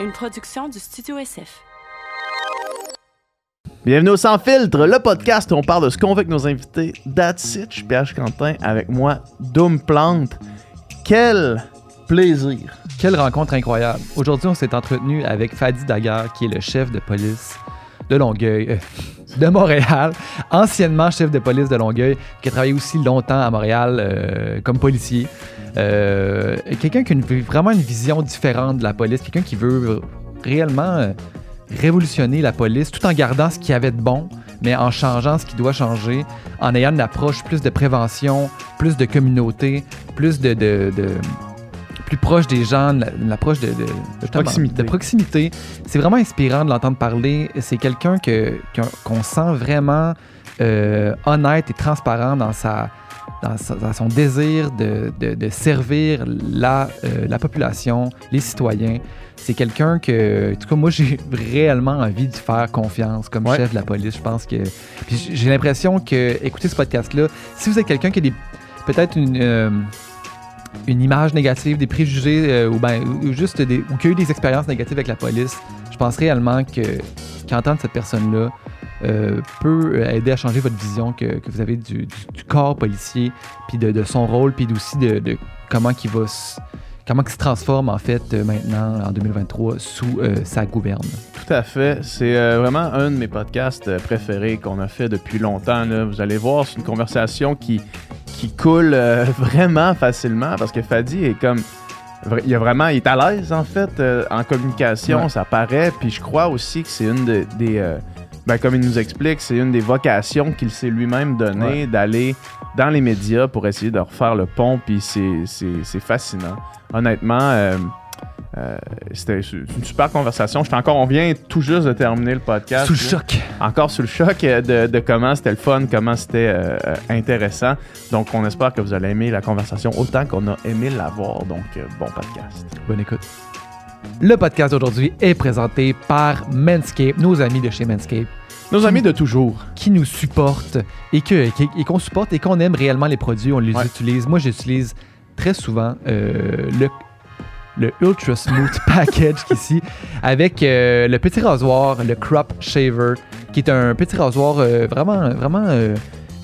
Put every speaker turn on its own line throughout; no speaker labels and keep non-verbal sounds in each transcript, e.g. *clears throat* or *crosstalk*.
une production du Studio SF.
Bienvenue au Sans Filtre, le podcast où on parle de ce qu'on veut avec nos invités. That's it, je suis Pierre Quentin avec moi, Doom Plante. Quel plaisir!
Quelle rencontre incroyable. Aujourd'hui, on s'est entretenu avec Fadi Daguerre, qui est le chef de police de Longueuil, euh, de Montréal, anciennement chef de police de Longueuil, qui a travaillé aussi longtemps à Montréal euh, comme policier. Euh, quelqu'un qui a une- vraiment une vision différente de la police, quelqu'un qui veut réellement euh, révolutionner la police tout en gardant ce qu'il y avait de bon, mais en changeant ce qui doit changer, en ayant une approche plus de prévention, plus de communauté, plus de, de- de- plus proche des gens, une une approche de, de,
proximité.
de proximité. C'est vraiment inspirant de l'entendre parler. C'est quelqu'un que, que- qu'on sent vraiment euh, honnête et transparent dans sa, dans, sa- dans son désir de, de- de servir la, euh, la population, les citoyens. C'est quelqu'un que, en tout cas, moi, *laughs* j'ai réellement envie de faire confiance comme
Ouais.
chef de la police. Je pense que. J'ai l'impression que, écoutez ce podcast-là, si vous êtes quelqu'un qui a des. Peut-être une. euh, une image négative, des préjugés euh, ou, ben, ou juste des, ou qui a eu des expériences négatives avec la police, je pense réellement que qu'entendre cette personne-là euh, peut aider à changer votre vision que, que vous avez du, du- du corps policier, puis de, de son rôle, puis aussi de, de comment il va se, comment il se transforme en fait euh, maintenant en 2023 sous euh, sa gouverne.
Tout à fait. C'est euh, vraiment un de mes podcasts euh, préférés qu'on a fait depuis longtemps. là. Vous allez voir, c'est une conversation qui, qui coule euh, *laughs* vraiment facilement parce que Fadi est comme. Il, a vraiment, il est à l'aise en fait euh, en communication,
Ouais.
ça paraît. Puis je crois aussi que c'est une de- des. euh, ben, comme il nous explique, c'est une des vocations qu'il s'est lui-même donné
Ouais.
d'aller dans les médias pour essayer de refaire le pont. Puis c'est- fascinant. Honnêtement, euh, euh, c'était une super conversation. J'étais encore, on vient tout juste de terminer le podcast.
sous le choc.
Encore sous le choc euh, de, de comment c'était le fun, comment c'était euh, intéressant. Donc, on espère que vous allez aimer la conversation autant qu'on a aimé l'avoir. Donc, bon podcast.
Bonne écoute. Le podcast d'aujourd'hui est présenté par Manscaped, nos amis de chez Manscaped.
Nos amis de toujours.
qui nous supportent et que- qui- et qu'on supporte et qu'on aime réellement les produits, on les
Ouais.
utilise. Moi, j'utilise très souvent euh, le, le Ultra Smooth *laughs* Package ici avec euh, le petit rasoir, le Crop Shaver, qui est un petit rasoir euh, vraiment, vraiment euh,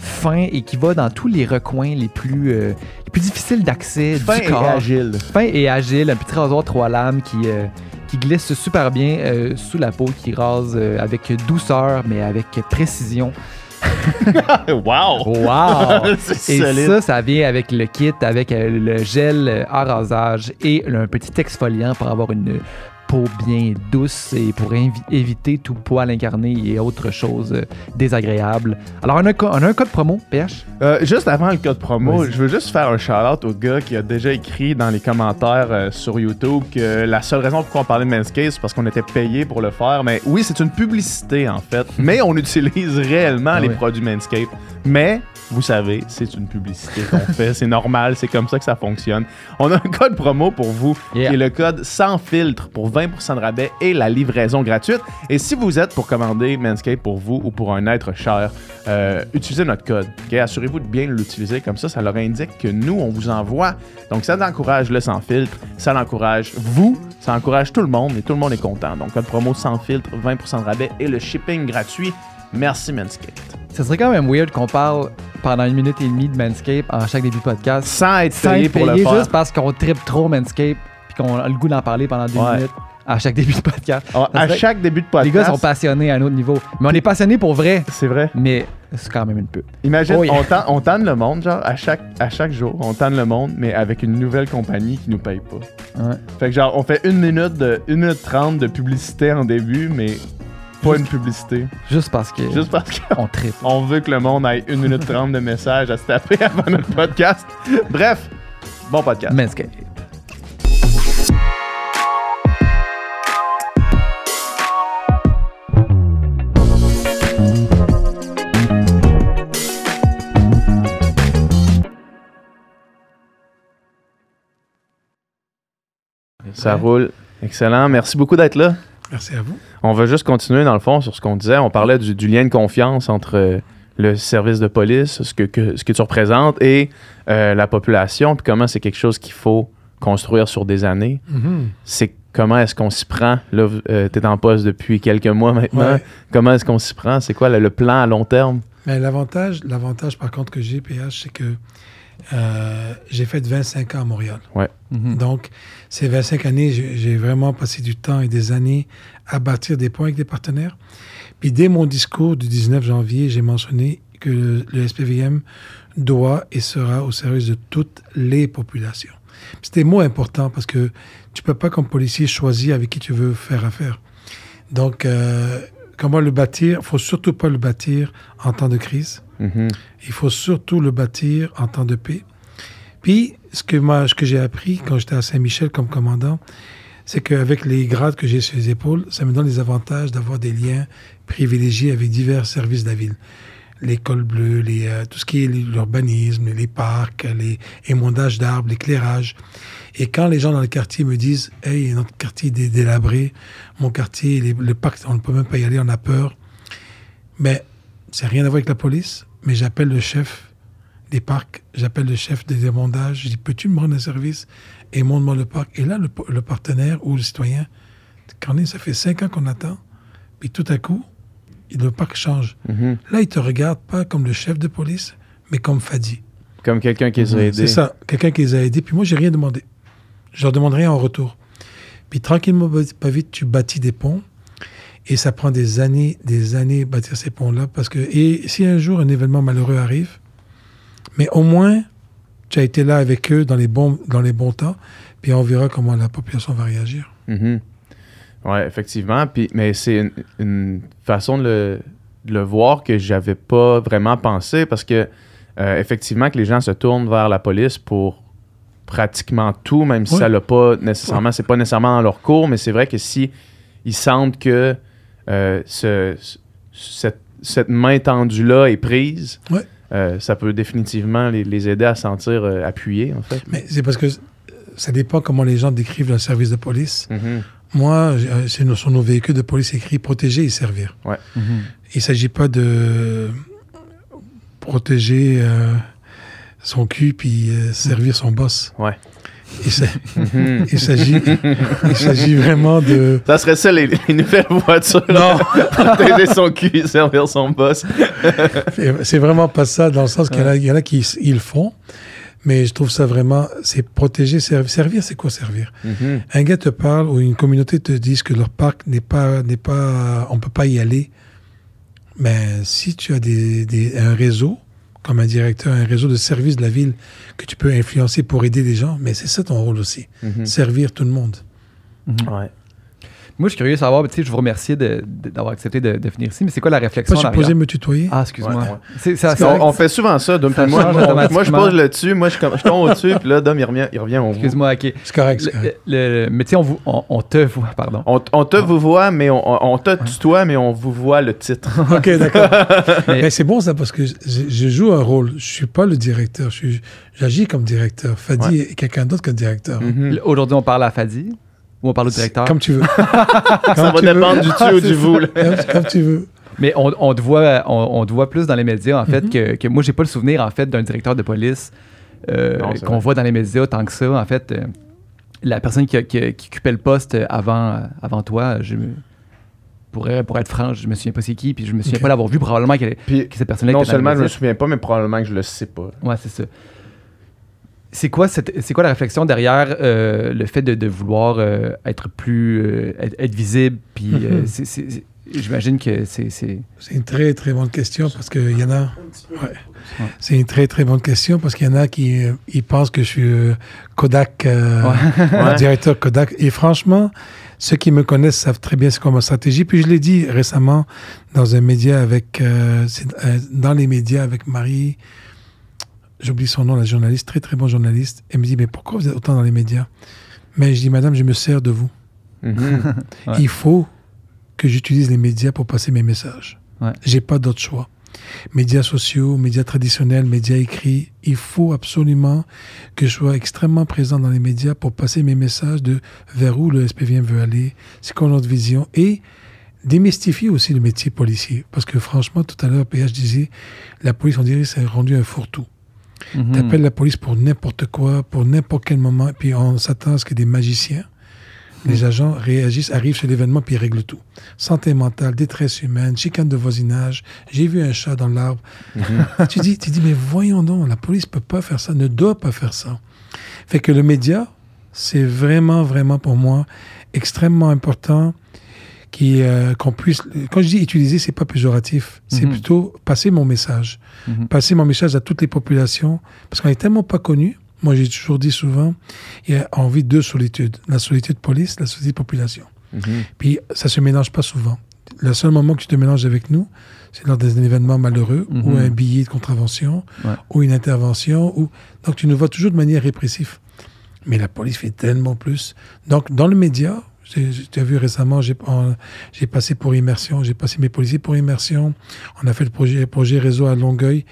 fin et qui va dans tous les recoins les plus, euh, les plus difficiles d'accès
Fin
du
et
corps
agile.
fin et agile, un petit rasoir trois lames qui, euh, qui glisse super bien euh, sous la peau, qui rase avec douceur, mais avec précision. *laughs*
wow! *laughs*
Wow! *laughs* Et
solide.
ça, ça vient avec le kit, avec le gel à rasage et un petit exfoliant pour avoir une peau bien douce et pour éviter tout poil incarné et autres choses euh, désagréables. Alors, on a, un co- on a un code promo, PH.
Euh, juste avant le code promo, je veux juste faire un shout-out au gars qui a déjà écrit dans les commentaires euh, sur YouTube que la seule raison pourquoi on parlait de Manscaped, c'est parce qu'on était payé pour le faire. Mais oui, c'est une publicité en fait. *laughs* mais on utilise réellement
Ah
les
oui.
produits Manscaped. Mais vous savez, c'est une publicité qu'on *laughs* fait. C'est normal, c'est comme ça que ça fonctionne. On a un code promo pour vous
Yeah.
qui est le code sans filtre pour 20% de rabais et la livraison gratuite. Et si vous êtes pour commander Manscaped pour vous ou pour un être cher, euh, utilisez notre code. Assurez-vous de bien l'utiliser comme ça, ça leur indique que nous, on vous envoie. Donc ça encourage le sans filtre, ça l'encourage vous, ça encourage tout le monde et tout le monde est content. Donc code promo sans filtre, 20% de rabais et le shipping gratuit. Merci Manscaped.
Ça serait quand même weird qu'on parle pendant une minute et demie de Manscape en chaque début de podcast.
Sans être
sans
payé
être
pour le faire.
juste parce qu'on tripe trop Manscape puis qu'on a le goût d'en parler pendant deux
Ouais.
minutes à chaque début de podcast.
Ah,
Ça
à
serait-
chaque début de
Les
podcast.
gars sont passionnés à un autre niveau. Mais on est passionnés pour vrai,
C'est vrai.
mais c'est quand même une pub.
Imagine,
Oh, yeah.
on, tanne, on tanne le monde, genre, à chaque, à chaque jour, on tanne le monde, mais avec une nouvelle compagnie qui nous paye pas.
Ouais.
Fait que, genre, on fait une minute, de, une minute trente de publicité en début, mais pas une publicité.
Juste parce que
Juste parce
on tripe. *laughs*
qu'on veut que le monde ait une minute trente de messages à se taper *laughs* avant notre podcast. Bref, bon podcast.
Manscape.
Ça roule. Excellent. Merci beaucoup d'être là.
Merci à vous.
On va juste continuer, dans le fond, sur ce qu'on disait. On parlait du, du lien de confiance entre euh, le service de police, ce que, que- ce que tu représentes, et euh, la population, puis comment c'est quelque chose qu'il faut construire sur des années.
Mhm.
C'est comment est-ce qu'on s'y prend? Là, tu es en poste depuis quelques mois maintenant.
Ouais.
Comment est-ce qu'on s'y prend? C'est quoi le, le plan à long terme?
Mais l'avantage, l'avantage par contre que j'ai, PH, c'est que euh, j'ai fait 25 ans à Montréal.
Mhm.
Donc, ces 25 années, j'ai vraiment passé du temps et des années à bâtir des ponts avec des partenaires. Puis dès mon discours du 19 janvier, j'ai mentionné que le, le SPVM doit et sera au service de toutes les populations. Puis C'est des mots importants parce que tu peux pas, comme policier, choisir avec qui tu veux faire affaire. Donc, euh, comment le bâtir? Il faut surtout pas le bâtir en temps de crise.
Mhm.
Il faut surtout le bâtir en temps de paix. Puis, ce que, moi, ce que j'ai appris quand j'étais à Saint-Michel comme commandant, c'est qu'avec les grades que j'ai sur les épaules, ça me donne les avantages d'avoir des liens privilégiés avec divers services de la ville. L'école bleue, les, euh, tout ce qui est l'urbanisme, les parcs, les émondages d'arbres, l'éclairage. Et quand les gens dans le quartier me disent « Hey, notre quartier est dé- délabré, mon quartier, le parc, on ne peut même pas y aller, on a peur. » Mais c'est rien à voir avec la police, mais j'appelle le chef des parcs, j'appelle le chef des émondages, je dis peux-tu me rendre un service? Et montre-moi le parc. Et là, le, le partenaire ou le citoyen, quand ça fait cinq ans qu'on attend, puis tout à coup, le parc change.
Mhm.
Là, il te regarde pas comme le chef de police, mais comme Fadi.
Comme quelqu'un qui les a aidés.
C'est ça, quelqu'un qui les a aidés. Puis moi, j'ai rien demandé. Je leur demande rien en retour. Puis tranquillement, pas vite, tu bâtis des ponts. Et ça prend des années, des années bâtir ces ponts-là. Parce que, et si un jour un événement malheureux arrive, mais au moins, tu as été là avec eux dans les bons, dans les bons temps. Puis on verra comment la population va réagir.
Mhm. Ouais, effectivement. Puis, mais c'est une, une façon de le, de le voir que j'avais pas vraiment pensé parce que, euh, effectivement, que les gens se tournent vers la police pour pratiquement tout, même si
Ouais.
ça l'a pas nécessairement, c'est pas nécessairement dans leur cours, mais c'est vrai que si ils sentent que euh, ce- ce- cette, cette main tendue-là est prise. Euh, ça peut définitivement les, les aider à se sentir euh, appuyés, en fait.
Mais c'est parce que ça dépend comment les gens décrivent le service de police.
Mhm.
Moi, euh, c'est nos- sur nos véhicules de police écrit protéger et servir.
Mhm.
Il ne s'agit pas de protéger euh, son cul puis servir son boss.
Ouais.
Il
Mhm.
il s'agit il s'agit vraiment de...
Ça serait ça, les, les nouvelles voitures.
Non,
Protéger son cul et servir son boss.
c'est vraiment pas ça, dans le sens qu'il y en a, il y en a qui ils le font, mais je trouve ça vraiment... C'est protéger, servir. Servir, c'est quoi servir?
Mhm.
Un gars te parle ou une communauté te dit que leur parc n'est pas... n'est pas on peut pas y aller. Mais si tu as des, des- un réseau, comme un directeur, un réseau de services de la ville que tu peux influencer pour aider les gens, mais c'est ça ton rôle aussi,
Mhm.
servir tout le monde.
Ouais.
Moi, je suis curieux de savoir, tu sais, je vous remercie d'avoir accepté de, de venir ici, mais c'est quoi la réflexion
Pas
en
supposé
arrière?
me tutoyer
Ah, excuse-moi.
Ouais,
ça-
on, fait souvent ça, Dom.
Ça
moi, moi, moi, je pose le dessus, moi, je, je tombe au-dessus, puis là, Dom, il revient, il revient.
Excuse-moi, ok.
C'est correct,
Le- mais tu sais, on, vous- on, on te voit, pardon.
On, on te vous voit, mais on, te tutoie, mais on vous voit le titre. *laughs*
Ok, d'accord. *laughs*
Mais-
mais c'est bon ça parce que je, je joue un rôle. Je suis pas le directeur. Je suis, j'agis comme directeur. Fadi est quelqu'un d'autre que directeur.
Mhm.
L- Aujourd'hui, on parle à Fadi ou on parle au directeur?
Comme tu veux. *laughs*
Ça
Comme
va
tu veux.
dépendre du tu ou *laughs* du vous.
Comme, tu veux.
Mais on, on te voit, on, on te voit plus dans les médias, en fait,
Mhm.
que, que moi, j'ai pas le souvenir, en fait, d'un directeur de police euh, qu'on voit dans les médias tant que ça. En fait, euh, la personne qui, a- qui, a- qui occupait le poste avant, avant toi, je me- pour, pour être franc, je me souviens pas c'est qui, puis je me souviens pas l'avoir vu, probablement que,
Puis,
que cette personne-là
non seulement je me souviens pas, mais probablement que je le sais pas.
Ouais, c'est ça. C'est quoi, cette- c'est quoi la réflexion derrière euh, le fait de, de vouloir euh, être plus. euh, être, être visible? Puis
Mhm.
j'imagine que c'est. c'est-
une très très bonne question parce qu'il y en a. Ouais.
Ouais.
C'est une très très bonne question parce qu'il y en a qui ils pensent que je suis Kodak, euh,
Ouais.
directeur Kodak. Et franchement, ceux qui me connaissent savent très bien c'est quoi ma stratégie. Puis je l'ai dit récemment dans un média avec, dans les médias avec Marie. J'oublie son nom, la journaliste, très très bon journaliste. Elle me dit mais pourquoi vous êtes autant dans les médias? Mais je dis madame, je me sers de vous.
Mhm. *laughs*
Ouais.
Il faut que j'utilise les médias pour passer mes messages.
Ouais.
J'ai pas d'autre choix. Médias sociaux, médias traditionnels, médias écrits, il faut absolument que je sois extrêmement présent dans les médias pour passer mes messages de vers où le SPVM veut aller, c'est quoi notre vision et démystifier aussi le métier policier. Parce que franchement, tout à l'heure, PH disait, la police, on dirait, c'est rendu un fourre-tout.
Mhm.
T'appelles la police pour n'importe quoi, pour n'importe quel moment, puis on s'attend à ce que des magiciens Les agents réagissent, arrivent sur l'événement, puis ils règlent tout. Santé mentale, détresse humaine, chicane de voisinage. J'ai vu un chat dans l'arbre. *laughs* tu, dis, tu dis, mais voyons donc, la police peut pas faire ça, ne doit pas faire ça. Fait que le média, c'est vraiment, vraiment pour moi extrêmement important qui, euh, qu'on puisse. Quand je dis utiliser, c'est pas péjoratif. C'est
Mhm.
plutôt passer mon message.
Mhm.
Passer mon message à toutes les populations. Parce qu'on est tellement pas connus. Moi, j'ai toujours dit souvent, il y a envie de deux solitudes. La solitude police, la solitude population.
Mhm.
Puis ça se mélange pas souvent. Le seul moment que tu te mélanges avec nous, c'est lors d'un événement malheureux ou un billet de contravention
Ouais.
ou une intervention. Ou... Donc tu nous vois toujours de manière répressive. Mais la police fait tellement plus. Donc dans le média, tu as vu récemment, j'ai passé pour immersion, j'ai passé mes policiers pour immersion. On a fait le projet, projet réseau à Longueuil.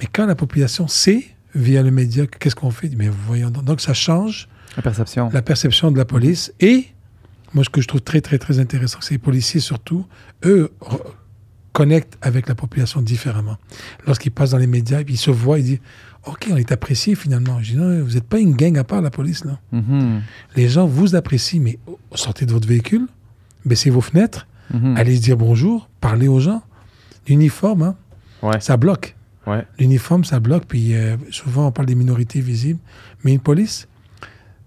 Mais quand la population sait via le média qu'est-ce qu'on fait, mais voyons donc. Donc ça change
La perception.
la perception de la police. Et moi, ce que je trouve très, très, très intéressant, c'est les policiers surtout, eux, connectent avec la population différemment. Lorsqu'ils passent dans les médias, ils se voient, ils disent OK, on est apprécié finalement. Je dis non, vous n'êtes pas une gang à part, la police, là.
Mhm.
Les gens vous apprécient, mais sortez de votre véhicule, baissez vos fenêtres,
Mhm.
allez se dire bonjour, parlez aux gens. L'uniforme, hein,
Ouais.
ça bloque.
Ouais.
L'uniforme, ça bloque. Puis euh, souvent, on parle des minorités visibles. Mais une police,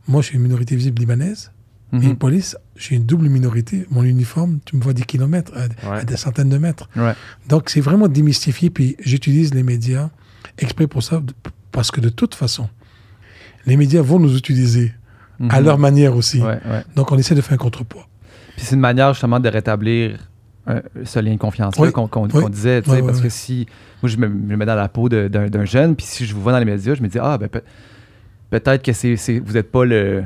moi, je suis une minorité visible libanaise. Mais
Mhm.
une police, je suis une double minorité. Mon uniforme, tu me vois des kilomètres, à, à des centaines de mètres.
Ouais.
Donc, c'est vraiment démystifié. Puis, j'utilise les médias exprès pour ça, parce que de toute façon, les médias vont nous utiliser à
Mhm.
leur manière aussi.
Ouais, ouais.
Donc, on essaie de faire un contrepoids.
Puis c'est une manière justement de rétablir euh, ce lien de confiance
Oui,
qu'on
oui.
disait, parce que si moi je me, je me mets dans la peau d'un jeune, puis si je vous vois dans les médias, je me dis ah ben peut- peut-être que c'est vous n'êtes pas le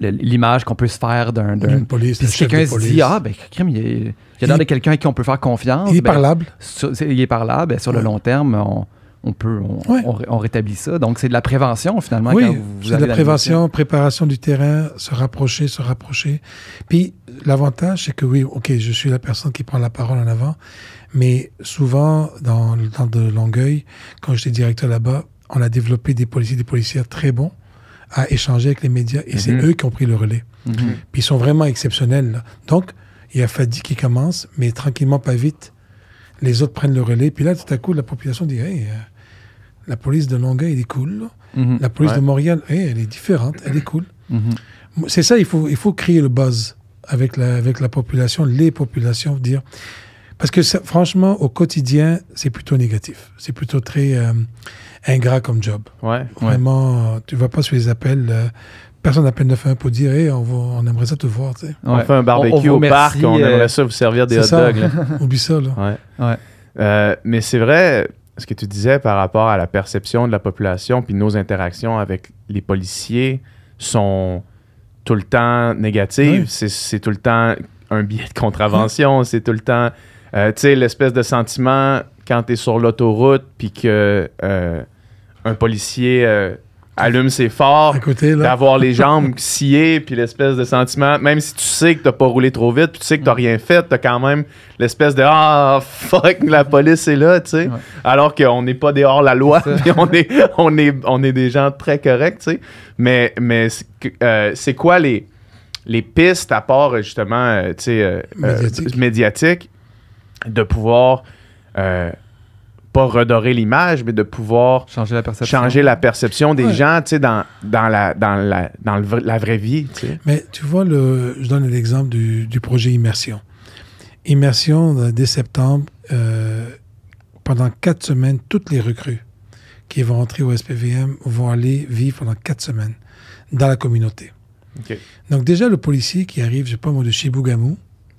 l'image qu'on peut se faire d'un d'un-
D'une police,
Puis si quelqu'un se dit ah ben crime, il j'ai l'air
Il-
de quelqu'un à qui on peut faire confiance,
Il est
ben,
parlable.
sur- il est parlable, ben, sur le long terme on, on peut on,
Ouais.
on ré- on rétablit ça. Donc c'est de la prévention finalement.
Oui, c'est de la prévention, préparation du terrain, se rapprocher, se rapprocher. Puis l'avantage, c'est que oui, ok, je suis la personne qui prend la parole en avant, mais souvent dans le temps de Longueuil, quand j'étais directeur là-bas, on a développé des policiers, des policières très bons à échanger avec les médias, et c'est
Mhm.
eux qui ont pris le relais.
Mhm.
Puis ils sont vraiment exceptionnels. là. Donc, il y a Fadi qui commence, mais tranquillement, pas vite. Les autres prennent le relais. Puis là, tout à coup, la population dit Hey, euh, la police de Longueuil, elle est cool.
Mhm.
La police
Ouais.
de Montréal, hey, elle est différente, elle est cool.
Mhm.
C'est ça, il faut, il faut créer le buzz avec la, avec la population, les populations, dire. Parce que ça, franchement, au quotidien, c'est plutôt négatif. C'est plutôt très euh, ingrat comme job.
Ouais.
Vraiment, euh, tu vas pas sur les appels. euh, personne n'appelle 91 pour dire hey, on, va- on aimerait ça te voir. tu sais.
On
Ouais.
fait un barbecue
On-
au parc, on
euh,
aimerait ça vous servir des hot dogs. là. *laughs*
Oublie ça. Là.
Ouais.
Ouais.
Euh, mais c'est vrai, ce que tu disais par rapport à la perception de la population, puis nos interactions avec les policiers sont tout le temps négatives.
Oui.
C'est- C'est tout le temps un billet de contravention. C'est tout le temps, euh, tu sais, l'espèce de sentiment quand tu es sur l'autoroute, puis que euh, un policier euh, allume ses phares, d'avoir les jambes *laughs* sciées, puis l'espèce de sentiment, même si tu sais que t'as pas roulé trop vite, puis tu sais que t'as rien fait, t'as quand même l'espèce de ah fuck la police est là, tu sais,
Ouais.
alors qu'on n'est pas dehors la loi, puis on est on est on est des gens très corrects, tu sais, mais mais c'est euh, c'est quoi les les pistes à part euh, justement, euh, tu sais, euh, euh,
Médiatique.
médiatiques, de pouvoir euh, pas redorer l'image, mais de pouvoir
Changer la perception.
changer la perception des
Ouais.
gens, tu sais, dans, dans, la, dans, la, dans le la vraie vie.
Mais tu vois, le, je donne l'exemple du, du projet Immersion. Immersion, euh, dès septembre, euh, pendant quatre semaines, toutes les recrues qui vont entrer au SPVM vont aller vivre pendant quatre semaines dans la communauté. Donc déjà, le policier qui arrive, je sais pas moi, de Chibougamau,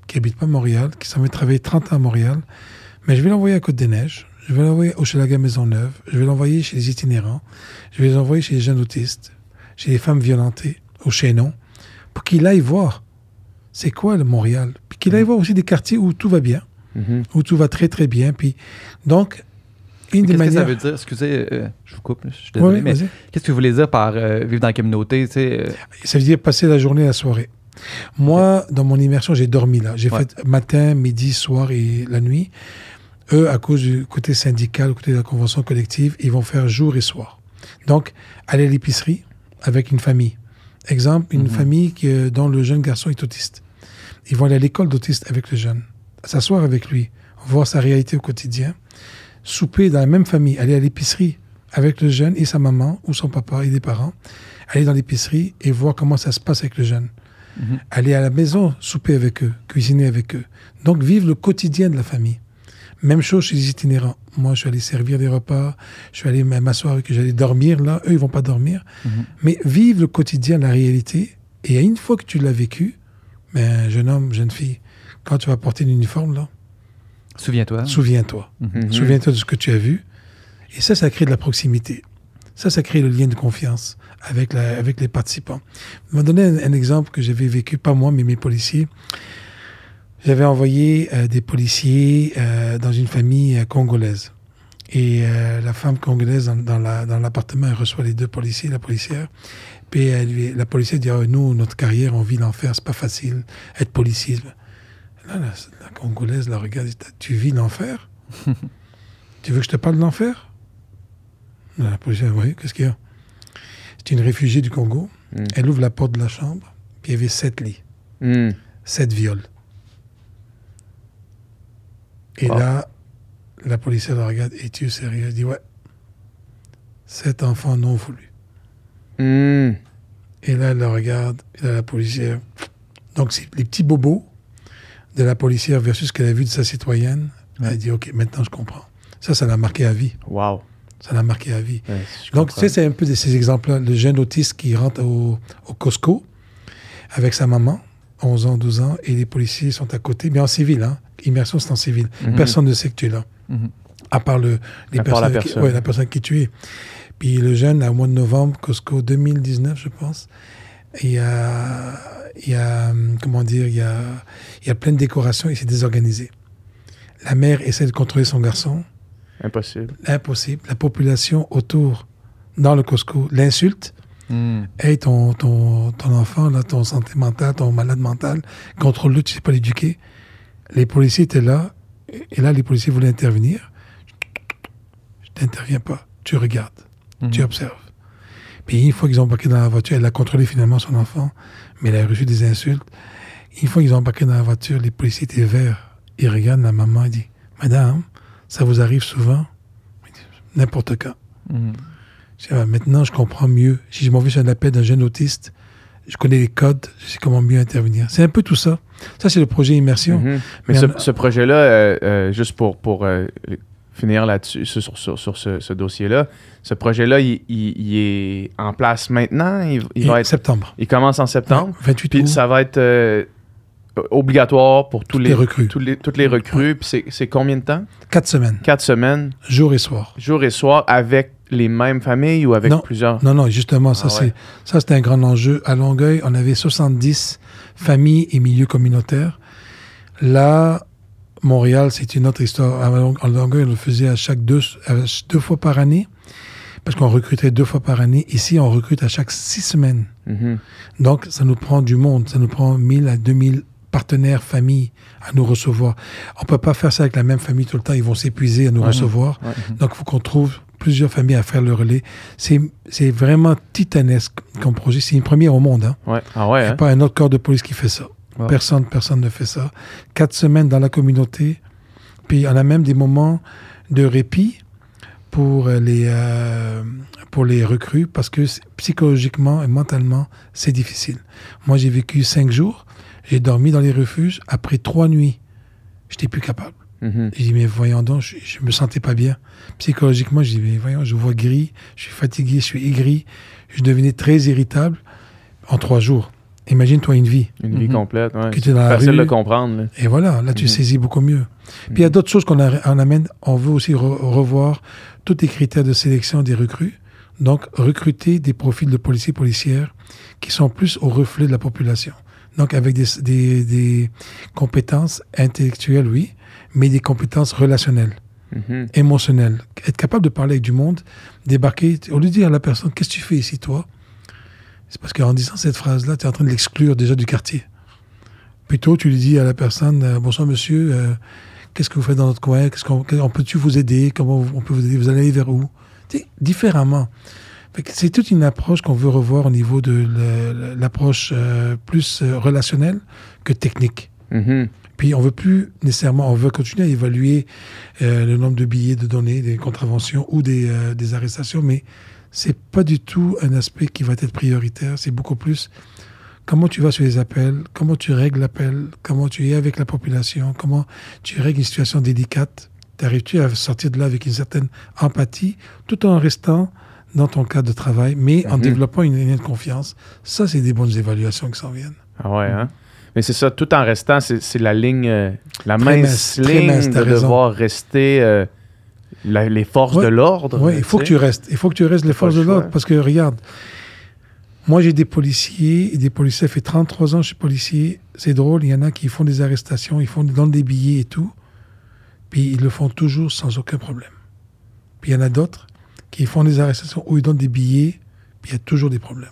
qui habite pas Montréal, qui s'en va travailler 30 ans à Montréal, mais je vais l'envoyer à Côte-des-Neiges, je vais l'envoyer au Chelaga Maisonneuve, je vais l'envoyer chez les itinérants, je vais l'envoyer chez les jeunes autistes, chez les femmes violentées, au Chénon, pour qu'il aille voir c'est quoi le Montréal. Puis qu'il aille voir aussi des quartiers où tout va bien,
Mhm.
où tout va très très bien. Puis donc, une des
Qu'est-ce que ça
manières...
veut dire? Excusez, euh, je vous coupe, je suis désolé,
Oui,
mais qu'est-ce que vous voulez dire par euh, vivre dans la communauté? tu sais, euh,
Ça veut dire passer la journée et la soirée. Moi, dans mon immersion, j'ai dormi là. J'ai
Ouais.
fait matin, midi, soir et la nuit. Eux, à cause du côté syndical, côté de la convention collective, ils vont faire jour et soir. Donc, aller à l'épicerie avec une famille. Exemple, une
Mhm.
famille qui, euh, dont le jeune garçon est autiste. Ils vont aller à l'école d'autiste avec le jeune, s'asseoir avec lui, voir sa réalité au quotidien, souper dans la même famille, aller à l'épicerie avec le jeune et sa maman ou son papa et des parents, aller dans l'épicerie et voir comment ça se passe avec le jeune.
Mhm.
Aller à la maison, souper avec eux, cuisiner avec eux. Donc vivre le quotidien de la famille. Même chose chez les itinérants. Moi, je suis allé servir des repas, je suis allé m'asseoir avec eux, j'allais dormir là. Eux, ils vont pas dormir.
Mhm.
Mais vivre le quotidien, la réalité. Et une fois que tu l'as vécu, ben, jeune homme, jeune fille, quand tu vas porter l'uniforme, là,
Souviens-toi.
souviens-toi.
Mhm.
Souviens-toi de ce que tu as vu. Et ça, ça crée de la proximité. Ça, ça crée le lien de confiance avec, la, avec les participants. Je vais donner un, un exemple que j'avais vécu, pas moi, mais mes policiers. J'avais envoyé euh, des policiers euh, dans une famille euh, congolaise. Et la femme congolaise, dans, dans la- dans l'appartement, elle reçoit les deux policiers, la policière. Puis elle la policière dit, Ah, nous, notre carrière, on vit l'enfer, c'est pas facile, être policier. Là, la, la congolaise la regarde, et dit, tu vis l'enfer? *laughs* Tu veux que je te parle de l'enfer? La policière, oui, qu'est-ce qu'il y a? C'est une réfugiée du Congo.
Mm.
Elle ouvre la porte de la chambre, puis il y avait sept lits,
Hmm.
sept viols. Et
Wow.
là, la policière la regarde, es-tu sérieux? Elle dit, ouais, sept enfants non voulus.
Hmm.
Et là, elle la regarde, et là, la policière. Donc, c'est les petits bobos de la policière versus ce qu'elle a vu de sa citoyenne. Elle dit, OK, maintenant je comprends. Ça, ça l'a marqué à vie.
Wow.
Ça l'a marqué à vie.
Ouais, je
Donc, tu sais, c'est un peu de ces exemples-là. Le jeune autiste qui rentre au, au Costco avec sa maman, 11 ans, 12 ans, et les policiers sont à côté, mais en civil, hein. Immersion, c'est en civil.
Mhm.
Personne ne sait que tu es là.
Mhm.
À part, le, les
À part la
personnes qui-
personne.
ouais, la personne qui tu es. Puis le jeune, au mois de novembre, Costco 2019, je pense, il y a, il y a comment dire, il y a, il y a plein de décorations et c'est désorganisé. La mère essaie de contrôler son garçon.
Impossible.
Impossible. La population autour, dans le Costco, l'insulte. Hey, ton, ton, ton enfant, là, ton santé mentale, ton malade mental, contrôle-le, tu sais pas l'éduquer. Les policiers étaient là, et là, les policiers voulaient intervenir. Je t'interviens pas, tu regardes,
Mhm.
tu observes. Puis une fois qu'ils ont embarqué dans la voiture, elle a contrôlé finalement son enfant, mais elle a reçu des insultes. Une fois qu'ils ont embarqué dans la voiture, les policiers étaient verts. Ils regardent la maman et disent Madame, ça vous arrive souvent N'importe quand.
Mhm.
Ah, maintenant, je comprends mieux. Si je m'en vais sur un appel d'un jeune autiste, je connais les codes, je sais comment mieux intervenir. C'est un peu tout ça. Ça, c'est le projet Immersion.
Mhm. Mais,
Mais
ce, projet-là, euh, euh, juste pour, pour euh, finir là-dessus, sur, sur, sur- sur ce, ce dossier-là, ce projet-là, il, il- il est en place maintenant? Il, va être,
septembre.
il commence en septembre?
28
Puis
août,
ça va être obligatoire pour tous
Toutes
les,
les recrues.
tous les- toutes les recrues. Puis c'est- c'est combien de temps?
4 semaines,
Quatre semaines,
jour et soir.
jour et soir, avec les mêmes familles ou avec
Non.
plusieurs?
Non, non, justement, ça,
Ah ouais.
c'est ça c'était un grand enjeu. À Longueuil, on avait 70 familles et milieux communautaires. Là, Montréal, c'est une autre histoire. En Longueuil, on le faisait à chaque deux, à deux fois par année, parce qu'on recrutait deux fois par année. Ici, on recrute à chaque six semaines.
Mhm.
Donc, ça nous prend du monde. Ça nous prend 1000 à 2000 partenaires, familles à nous recevoir. On peut pas faire ça avec la même famille tout le temps. Ils vont s'épuiser à nous
Ouais.
recevoir.
Ouais.
Donc, il faut qu'on trouve plusieurs familles à faire le relais. C'est vraiment titanesque comme projet. C'est une première au monde. Hein.
Ouais. Ah ouais,
Il n'y a
hein?
pas un autre corps de police qui fait ça.
Wow.
Personne, personne ne fait ça. Quatre semaines dans la communauté. Puis, on a même des moments de répit pour les, euh, pour les recrues parce que psychologiquement et mentalement, c'est difficile. Moi, j'ai vécu cinq jours. J'ai dormi dans les refuges. Après trois nuits, j'étais plus capable.
Mhm.
J'ai dit, mais voyons donc, je, je me sentais pas bien. Psychologiquement, je dis, mais voyons, je vois gris, je suis fatigué, je suis aigri. Je devenais très irritable en trois jours. Imagine-toi une vie.
Une vie
Mhm.
complète, ouais.
Que t'es dans la
Facile
rue.
de comprendre. là.
Et voilà, là, tu
Mhm.
saisis beaucoup mieux. Puis il y a d'autres choses qu'on amène. On veut aussi re- revoir tous les critères de sélection des recrues. Donc, recruter des profils de policiers policières qui sont plus au reflet de la population. Donc, avec des, des- des compétences intellectuelles, oui, mais des compétences relationnelles,
Mhm.
émotionnelles. Être capable de parler avec du monde, débarquer, au lieu de dire à la personne, qu'est-ce que tu fais ici, toi? C'est parce qu'en disant cette phrase-là, tu es en train de l'exclure déjà du quartier. Plutôt, tu lui dis à la personne, euh, bonsoir monsieur, euh, qu'est-ce que vous faites dans notre coin? Qu'est-ce qu'on on peut-tu vous aider? Comment on peut vous aider? Vous allez aller vers où? Différemment. C'est toute une approche qu'on veut revoir au niveau de l'approche euh, plus relationnelle que technique.
Mhm.
Puis on veut plus nécessairement, on veut continuer à évaluer euh, le nombre de billets de données, des contraventions ou des, euh, des arrestations, mais c'est pas du tout un aspect qui va être prioritaire. C'est beaucoup plus comment tu vas sur les appels, comment tu règles l'appel, comment tu es avec la population, comment tu règles une situation délicate. T'arrives-tu à sortir de là avec une certaine empathie, tout en restant dans ton cadre de travail, mais en
Mhm.
développant une ligne de confiance? Ça, c'est des bonnes évaluations qui s'en viennent.
Ah ouais, hein? Mais c'est ça, tout en restant, c'est la ligne, euh, la mince ligne
mince,
de
raison.
devoir rester euh, la- les forces
Ouais.
de l'ordre.
Oui, il faut que tu restes. Il faut que tu restes les forces
le
de l'ordre. Parce que regarde, moi j'ai des policiers, et des policiers, ça fait 33 ans que je suis policier. C'est drôle, il y en a qui font des arrestations, ils font donnent des billets et tout. Puis ils le font toujours sans aucun problème. Puis il y en a d'autres qui font des arrestations où ils donnent des billets, puis il y a toujours des problèmes.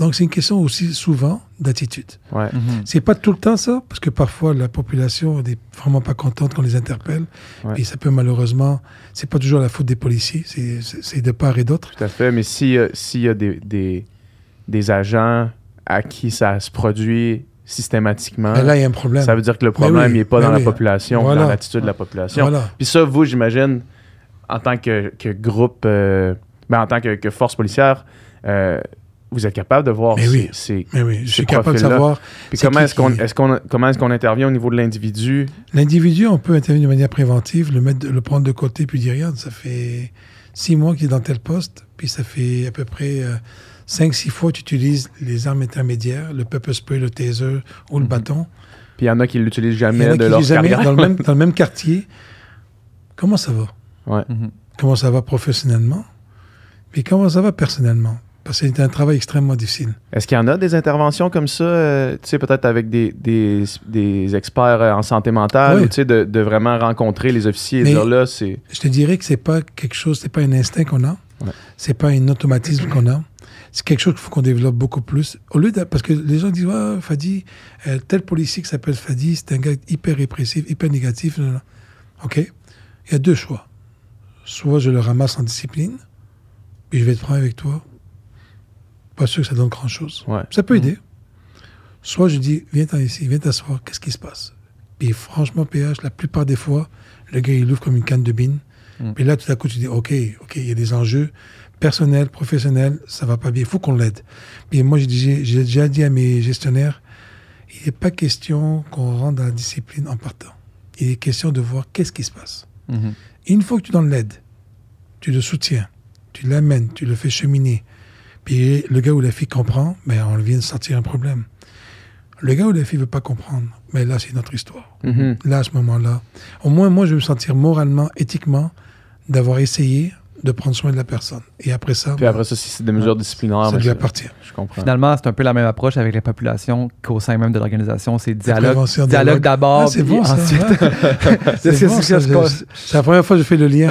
Donc c'est une question aussi souvent d'attitude.
Ouais.
Mhm.
C'est pas tout le temps ça, parce que parfois la population n'est vraiment pas contente qu'on les interpelle.
Ouais.
Et ça peut malheureusement, c'est pas toujours la faute des policiers, c'est- de part et d'autre.
Tout à fait. Mais si, euh, s'il y a des, des, des agents à qui ça se produit systématiquement,
Mais là, il y a un problème.
ça veut dire que le problème
Mais oui,
n'est pas dans la
oui.
population,
Voilà.
dans l'attitude de la population.
Voilà.
Puis ça, vous, j'imagine, en tant que, que groupe, euh, ben, en tant que, que force policière, euh, vous êtes capable de voir
Mais
ces,
oui.
ces-
Mais oui, je suis capable de
profils-là.
savoir.
Puis comment est-ce qu'on est qu'on comment est-ce qu'on intervient au niveau de l'individu?
L'individu, on peut intervenir de manière préventive, le, mettre, le prendre de côté, puis dire regarde, ça fait six mois qu'il est dans tel poste, puis ça fait à peu près euh, cinq, six fois que tu utilises les armes intermédiaires, le pepper spray, le taser ou le bâton.
Puis il y en a qui l'utilisent
Il y
jamais
en a
de
qui
leur
jamais
carrière.
dans le, même, *laughs* dans le même quartier. Comment ça va?
Ouais.
Mhm.
Comment ça va professionnellement? Puis comment ça va personnellement? Parce que c'est un travail extrêmement difficile.
Est-ce qu'il y en a des interventions comme ça, euh, tu sais, peut-être avec des, des, des experts euh, en santé mentale,
Oui.
ou tu sais, de, de vraiment rencontrer les officiers et dire là, c'est.
Je te dirais que c'est pas quelque chose, c'est pas un instinct qu'on a,
Ouais.
c'est pas un automatisme qu'on a. C'est quelque chose qu'il faut qu'on développe beaucoup plus. Au lieu de, parce que les gens disent, ah, Fadi, euh, tel policier qui s'appelle Fadi, c'est un gars hyper répressif, hyper négatif. non, non. OK. Il y a deux choix. Soit je le ramasse en discipline, puis je vais te prendre avec toi. Pas sûr que ça donne grand-chose.
Ouais.
Ça peut aider. Soit je dis, viens t'en ici, viens t'asseoir, qu'est-ce qui se passe? Puis franchement, PH, la plupart des fois, le gars, il ouvre comme une canne de bine.
Mm.
Puis là, tout à coup, tu dis, OK, OK, il y a des enjeux personnels, professionnels, ça va pas bien, il faut qu'on l'aide. Puis moi, j'ai déjà dit à mes gestionnaires, il n'est pas question qu'on rentre dans la discipline en partant. Il est question de voir qu'est-ce qui se passe. Et une fois que tu donnes l'aide, tu le soutiens, tu l'amènes, tu le fais cheminer, puis le gars ou la fille comprend, mais on vient de sortir un problème. Le gars ou la fille veut pas comprendre, mais là, c'est notre histoire.
Mhm.
Là, à ce moment-là, au moins, moi, je vais me sentir moralement, éthiquement, d'avoir essayé de prendre soin de la personne. Et après ça,
Puis après ça, si c'est des mesures disciplinaires,
ça
ben,
lui
je,
appartient.
je comprends.
Finalement, c'est un peu la même approche avec les populations qu'au sein même de l'organisation. C'est dialogue, dialogue d'abord,
Ah, c'est bon, ça,
ensuite. *laughs*
C'est
C'est
bon, je- la première fois que je fais le lien.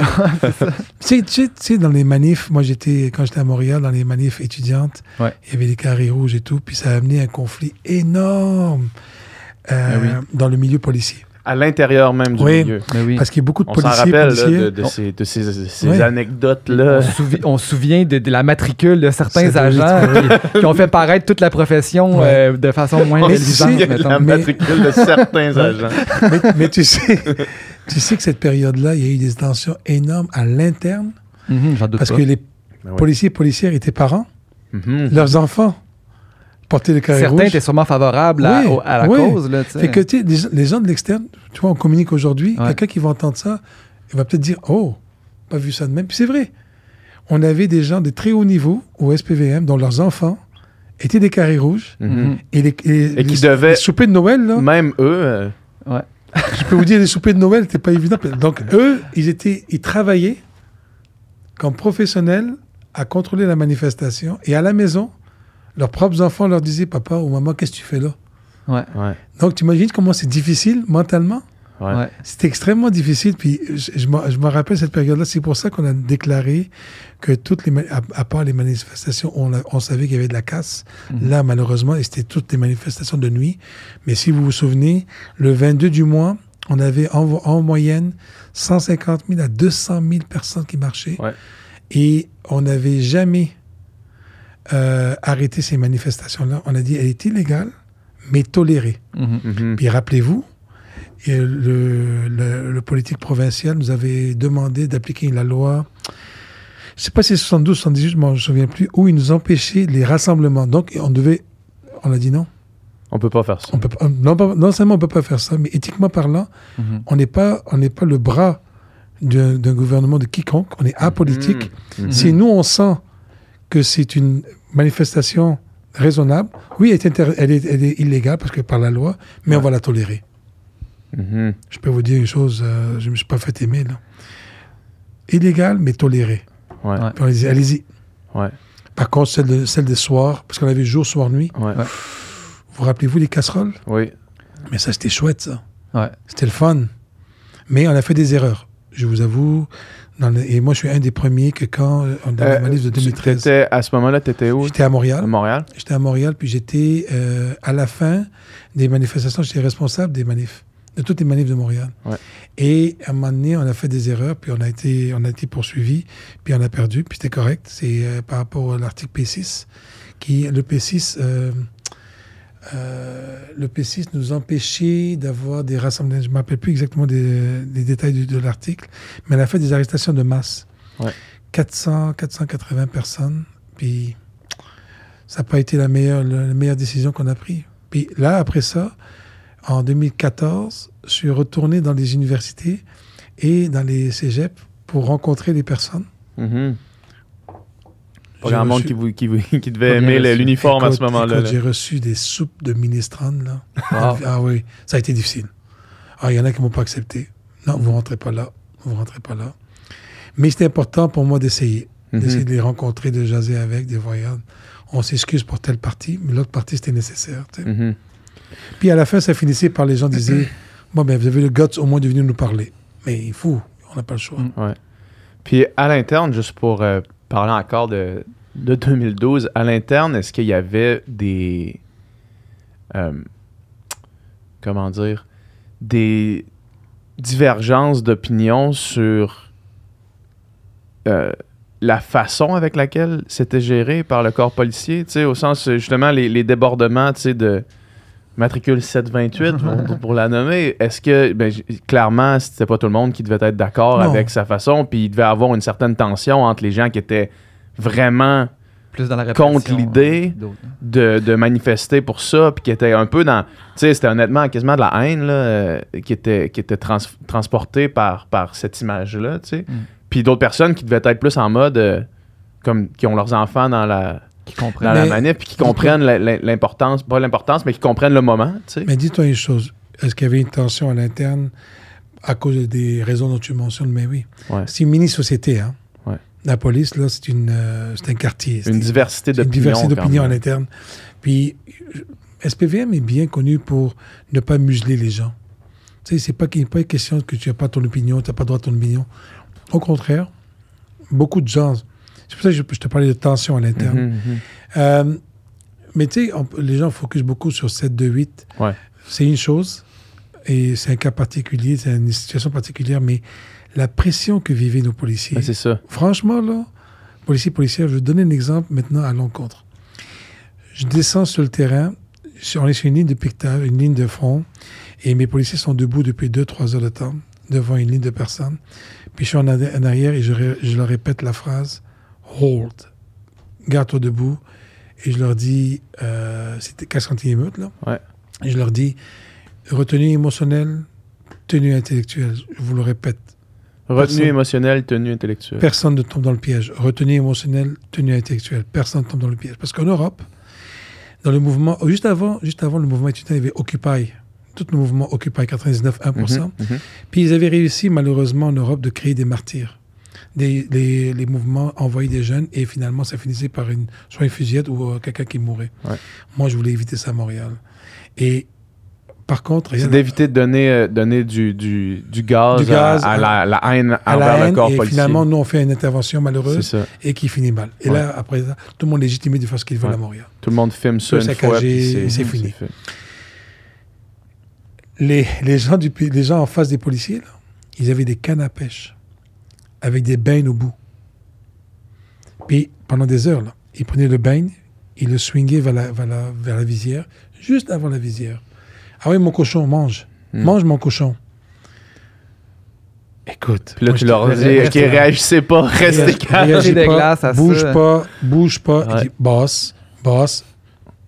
*laughs* tu, sais, dans les manifs, moi j'étais, quand j'étais à Montréal, dans les manifs étudiantes,
Ouais.
il y avait les carrés rouges et tout, puis ça a amené un conflit énorme euh,
Ah oui.
dans le milieu policier.
À l'intérieur même du
Oui.
milieu.
Mais oui.
Parce qu'il y a beaucoup de
On s'en
policiers
rappelle là,
policiers.
de, de
On-
ces, de ces, ces
Ouais.
anecdotes-là.
On, se souvient de, de la matricule de certains agents qui, qui ont fait paraître toute la profession
Ouais.
euh, de façon moins
On
Mais
se
tu sais,
réalisante,
souvient de
mettons.
la
Mais-
matricule de certains *laughs* agents.
mais, mais tu sais, tu sais que cette période-là, il y a eu des tensions énormes à l'interne
Mhm, J'en doute
parce
pas.
que les
Ben ouais.
policiers et policières étaient parents,
Mhm.
leurs enfants portaient le carré
Certains
rouge.
étaient sûrement favorables à,
Oui,
au- à la
oui.
cause. Là, tu sais.
Fait que tu sais, les, les gens de l'externe, tu vois, on communique aujourd'hui,
Ouais.
quelqu'un qui va entendre ça, il va peut-être dire Oh, pas vu ça de même. Puis c'est vrai. On avait des gens de très haut niveau au SPVM dont leurs enfants étaient des carrés rouges.
Mhm.
Mhm.
Et, les,
Et qui
les-
devaient-
les soupers de Noël, là,
Même eux, euh,
Ouais. *laughs*
je peux vous dire, les soupers de Noël, c'était pas évident. Donc, eux, ils, étaient, ils travaillaient comme professionnels à contrôler la manifestation. Et à la maison, leurs propres enfants leur disaient Papa ou maman, qu'est-ce que tu fais là?
Ouais.
ouais,
Donc, tu imagines comment c'est difficile mentalement?
Ouais.
C'était extrêmement difficile. Puis je, je me, je me rappelle cette période-là. C'est pour ça qu'on a déclaré que toutes les, à, à part les manifestations, on, a- on savait qu'il y avait de la casse.
Mhm.
Là, malheureusement, et c'était toutes les manifestations de nuit. Mais si vous vous souvenez, le 22 du mois, on avait en, en moyenne 150 000 à 200 000 personnes qui marchaient.
Ouais.
Et on n'avait jamais euh, arrêté ces manifestations-là. On a dit elle est illégale, mais tolérée.
Mhm.
Mhm.
Puis rappelez-vous, le, le- le politique provincial nous avait demandé d'appliquer la loi, je ne sais pas si c'est 72, 78, je ne me souviens plus, où il nous empêchait les rassemblements. Donc on devait, on a dit non.
On peut pas faire ça.
On peut pas- non, pas- non seulement on ne peut pas faire ça, mais éthiquement parlant,
Mhm.
on n'est pas, on n'est pas le bras d'un gouvernement de quiconque, on est apolitique. Si nous, on sent que c'est une manifestation raisonnable, oui, elle est, inter- elle est- elle est illégale parce que par la loi, mais on va la tolérer.
Mhm.
Je peux vous dire une chose, euh, je ne me suis pas fait aimer. Là. Illégal, mais toléré.
Ouais.
Ouais.
Puis on dit, allez-y.
Ouais.
Par contre, celle, de, celle des soirs, parce qu'on avait jour, soir, nuit,
Ouais.
Ouais.
vous rappelez-vous les casseroles?
Oui.
Mais ça, c'était chouette, ça.
Ouais.
C'était le fun. Mais on a fait des erreurs. Je vous avoue. Dans le- et moi, je suis un des premiers que quand, euh, dans la
Euh,
manif de
tu-
2013,
t'étais- à ce moment-là, tu étais où?
j'étais à
À
Montréal.
Montréal?
J'étais à Montréal, puis j'étais euh, à la fin des manifestations, j'étais responsable des manifs, de toutes les manifs de Montréal.
Ouais.
Et à un moment donné, on a fait des erreurs, puis on a été, on a été poursuivi, puis on a perdu, puis c'était correct. C'est euh, par rapport à l'article P6, qui le P6, euh, le P6 nous empêchait d'avoir des rassemblements. Je ne me rappelle plus exactement des, des détails de l'article, mais on a fait des arrestations de masse.
Ouais.
400, 480 personnes, puis ça n'a pas été la meilleure, la, meilleure décision qu'on a prise. Puis là, après ça, en 2014, je suis retourné dans les universités et dans les cégeps pour rencontrer les personnes.
Mhm. Pas grand monde qui, vous- qui, vous- qui devait aimer l'uniforme à ce moment-là.
J'ai reçu des soupes de minestrone, là.
Wow.
Ah oui, ça a été difficile. Ah, il y en a qui m'ont pas accepté. Non, vous rentrez pas là. Vous rentrez pas là. Mais c'était important pour moi d'essayer.
Mhm.
D'essayer de les rencontrer, de jaser avec, de voyages. On s'excuse pour telle partie, mais l'autre partie, c'était nécessaire.
Mhm.
Puis à la fin, ça finissait par les gens disaient *clears throat* Bon, ben, vous avez le guts au moins de venir nous parler. Mais il faut, on n'a pas le choix.
Mm.
Puis à l'interne, juste pour euh, parler encore de, de 2012, à l'interne, est-ce qu'il y avait des. euh, comment dire Des divergences d'opinion sur euh, la façon avec laquelle c'était géré par le corps policier, au sens, justement, les, les débordements, de matricule 728, *laughs* pour, pour la nommer, est-ce que, ben, clairement, c'était pas tout le monde qui devait être d'accord avec sa façon, puis il devait avoir une certaine tension entre les gens qui étaient vraiment
Plus dans la
Contre
répétition,
l'idée.
hein.
de, de manifester pour ça, puis qui étaient un peu dans. Tu sais, c'était honnêtement quasiment de la haine, là, euh, qui était, qui était trans- transportée par, par cette image-là, tu sais.
Mm.
Puis d'autres personnes qui devaient être plus en mode. euh, comme qui ont leurs enfants dans la,
Qui comprennent.
la manif, puis qui comprennent l'importance, pas l'importance, mais qui comprennent le moment, tu sais.
Mais dis-toi une chose est-ce qu'il y avait une tension à l'interne à cause des raisons dont tu mentionnes? Mais oui.
Ouais.
C'est une mini-société. Hein.
Ouais.
La police, là, c'est une, euh, un quartier.
Une diversité
c'est une
d'opinions.
diversité d'opinions à l'interne. Puis, euh, SPVM est bien connu pour ne pas museler les gens. Tu sais, c'est pas pas question que tu n'as pas ton opinion, tu n'as pas droit à ton opinion. Au contraire, beaucoup de gens. C'est pour ça que je, je te parlais de tension à l'interne. Euh, mais tu sais, on- les gens focusent beaucoup sur 7, 2, 8.
Ouais.
C'est une chose, et c'est un cas particulier, c'est une situation particulière, mais la pression que vivaient nos policiers.
Ouais, c'est ça.
Franchement, là, policiers, policières, je vais donner un exemple maintenant à l'encontre. Je descends sur le terrain, on est sur une ligne de piquetage, une ligne de front, et mes policiers sont debout depuis 2-3 heures de temps, devant une ligne de personnes. Puis je suis en, arri- en arrière et je, je leur répète la phrase Hold, garde-toi debout. Et je leur dis, euh, c'était 4 anti-émeute, là.
Ouais.
Et je leur dis, retenue émotionnelle, tenue intellectuelle. Je vous le répète.
Retenue
Personne-
émotionnelle, tenue intellectuelle.
Personne ne tombe dans le piège. Retenue émotionnelle, tenue intellectuelle. Personne ne tombe dans le piège. Parce qu'en Europe, dans le mouvement, oh, juste avant, juste avant le mouvement étudiant, il y avait Occupy. Tout le mouvement Occupy 99, 1%.
Mhm, mhm.
Puis ils avaient réussi, malheureusement, en Europe, de créer des martyrs. Les, les mouvements envoyaient des jeunes et finalement, ça finissait par une, soit une fusillade ou euh, quelqu'un qui mourait.
Ouais.
Moi, je voulais éviter ça à Montréal. Et par contre,
C'est d'éviter de donner, euh, donner du, du, du gaz,
Du gaz
à, à la, la haine
à
envers
la
le
haine,
corps
et
policier.
finalement, nous, on fait une intervention malheureuse et qui finit mal. Et
Ouais.
là, après ça, tout le monde est légitimé de faire ce qu'ils veulent
Ouais.
à Montréal.
Tout le monde filme ça une fois, c'est
et c'est fini. les, les, gens du, les gens en face des policiers, là, ils avaient des cannes à pêche avec des bains au bout. Puis pendant des heures, là, il prenait le bain, il le swingait vers la, vers la, vers la visière, juste avant la visière. Ah oui, mon cochon, mange.
Hmm.
Mange mon cochon. Écoute.
Puis là,
moi,
tu
je
leur
te-
dis,
reste
OK,
là.
réagissez pas, restez calme.
réagis
des
pas,
glaces à
bouge
ça.
pas, bouge pas. Il
Ouais.
dit, boss, boss,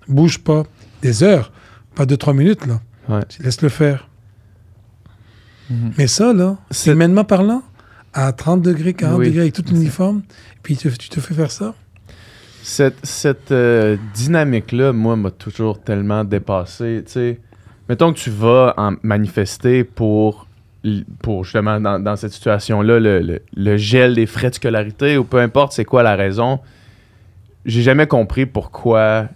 bouge pas. Des heures, pas deux, trois minutes, là.
Ouais.
Laisses le faire.
Mhm.
Mais ça, là,
C'est-
humainement parlant, à 30 degrés, 40
Oui.
degrés, avec tout l'uniforme, puis tu, tu te fais faire ça?
Cette, cette euh, dynamique-là, moi, m'a toujours tellement dépassé. Tu sais, mettons que tu vas en manifester pour, pour justement, dans, dans cette situation-là, le, le- le gel des frais de scolarité ou peu importe c'est quoi la raison? J'ai jamais compris pourquoi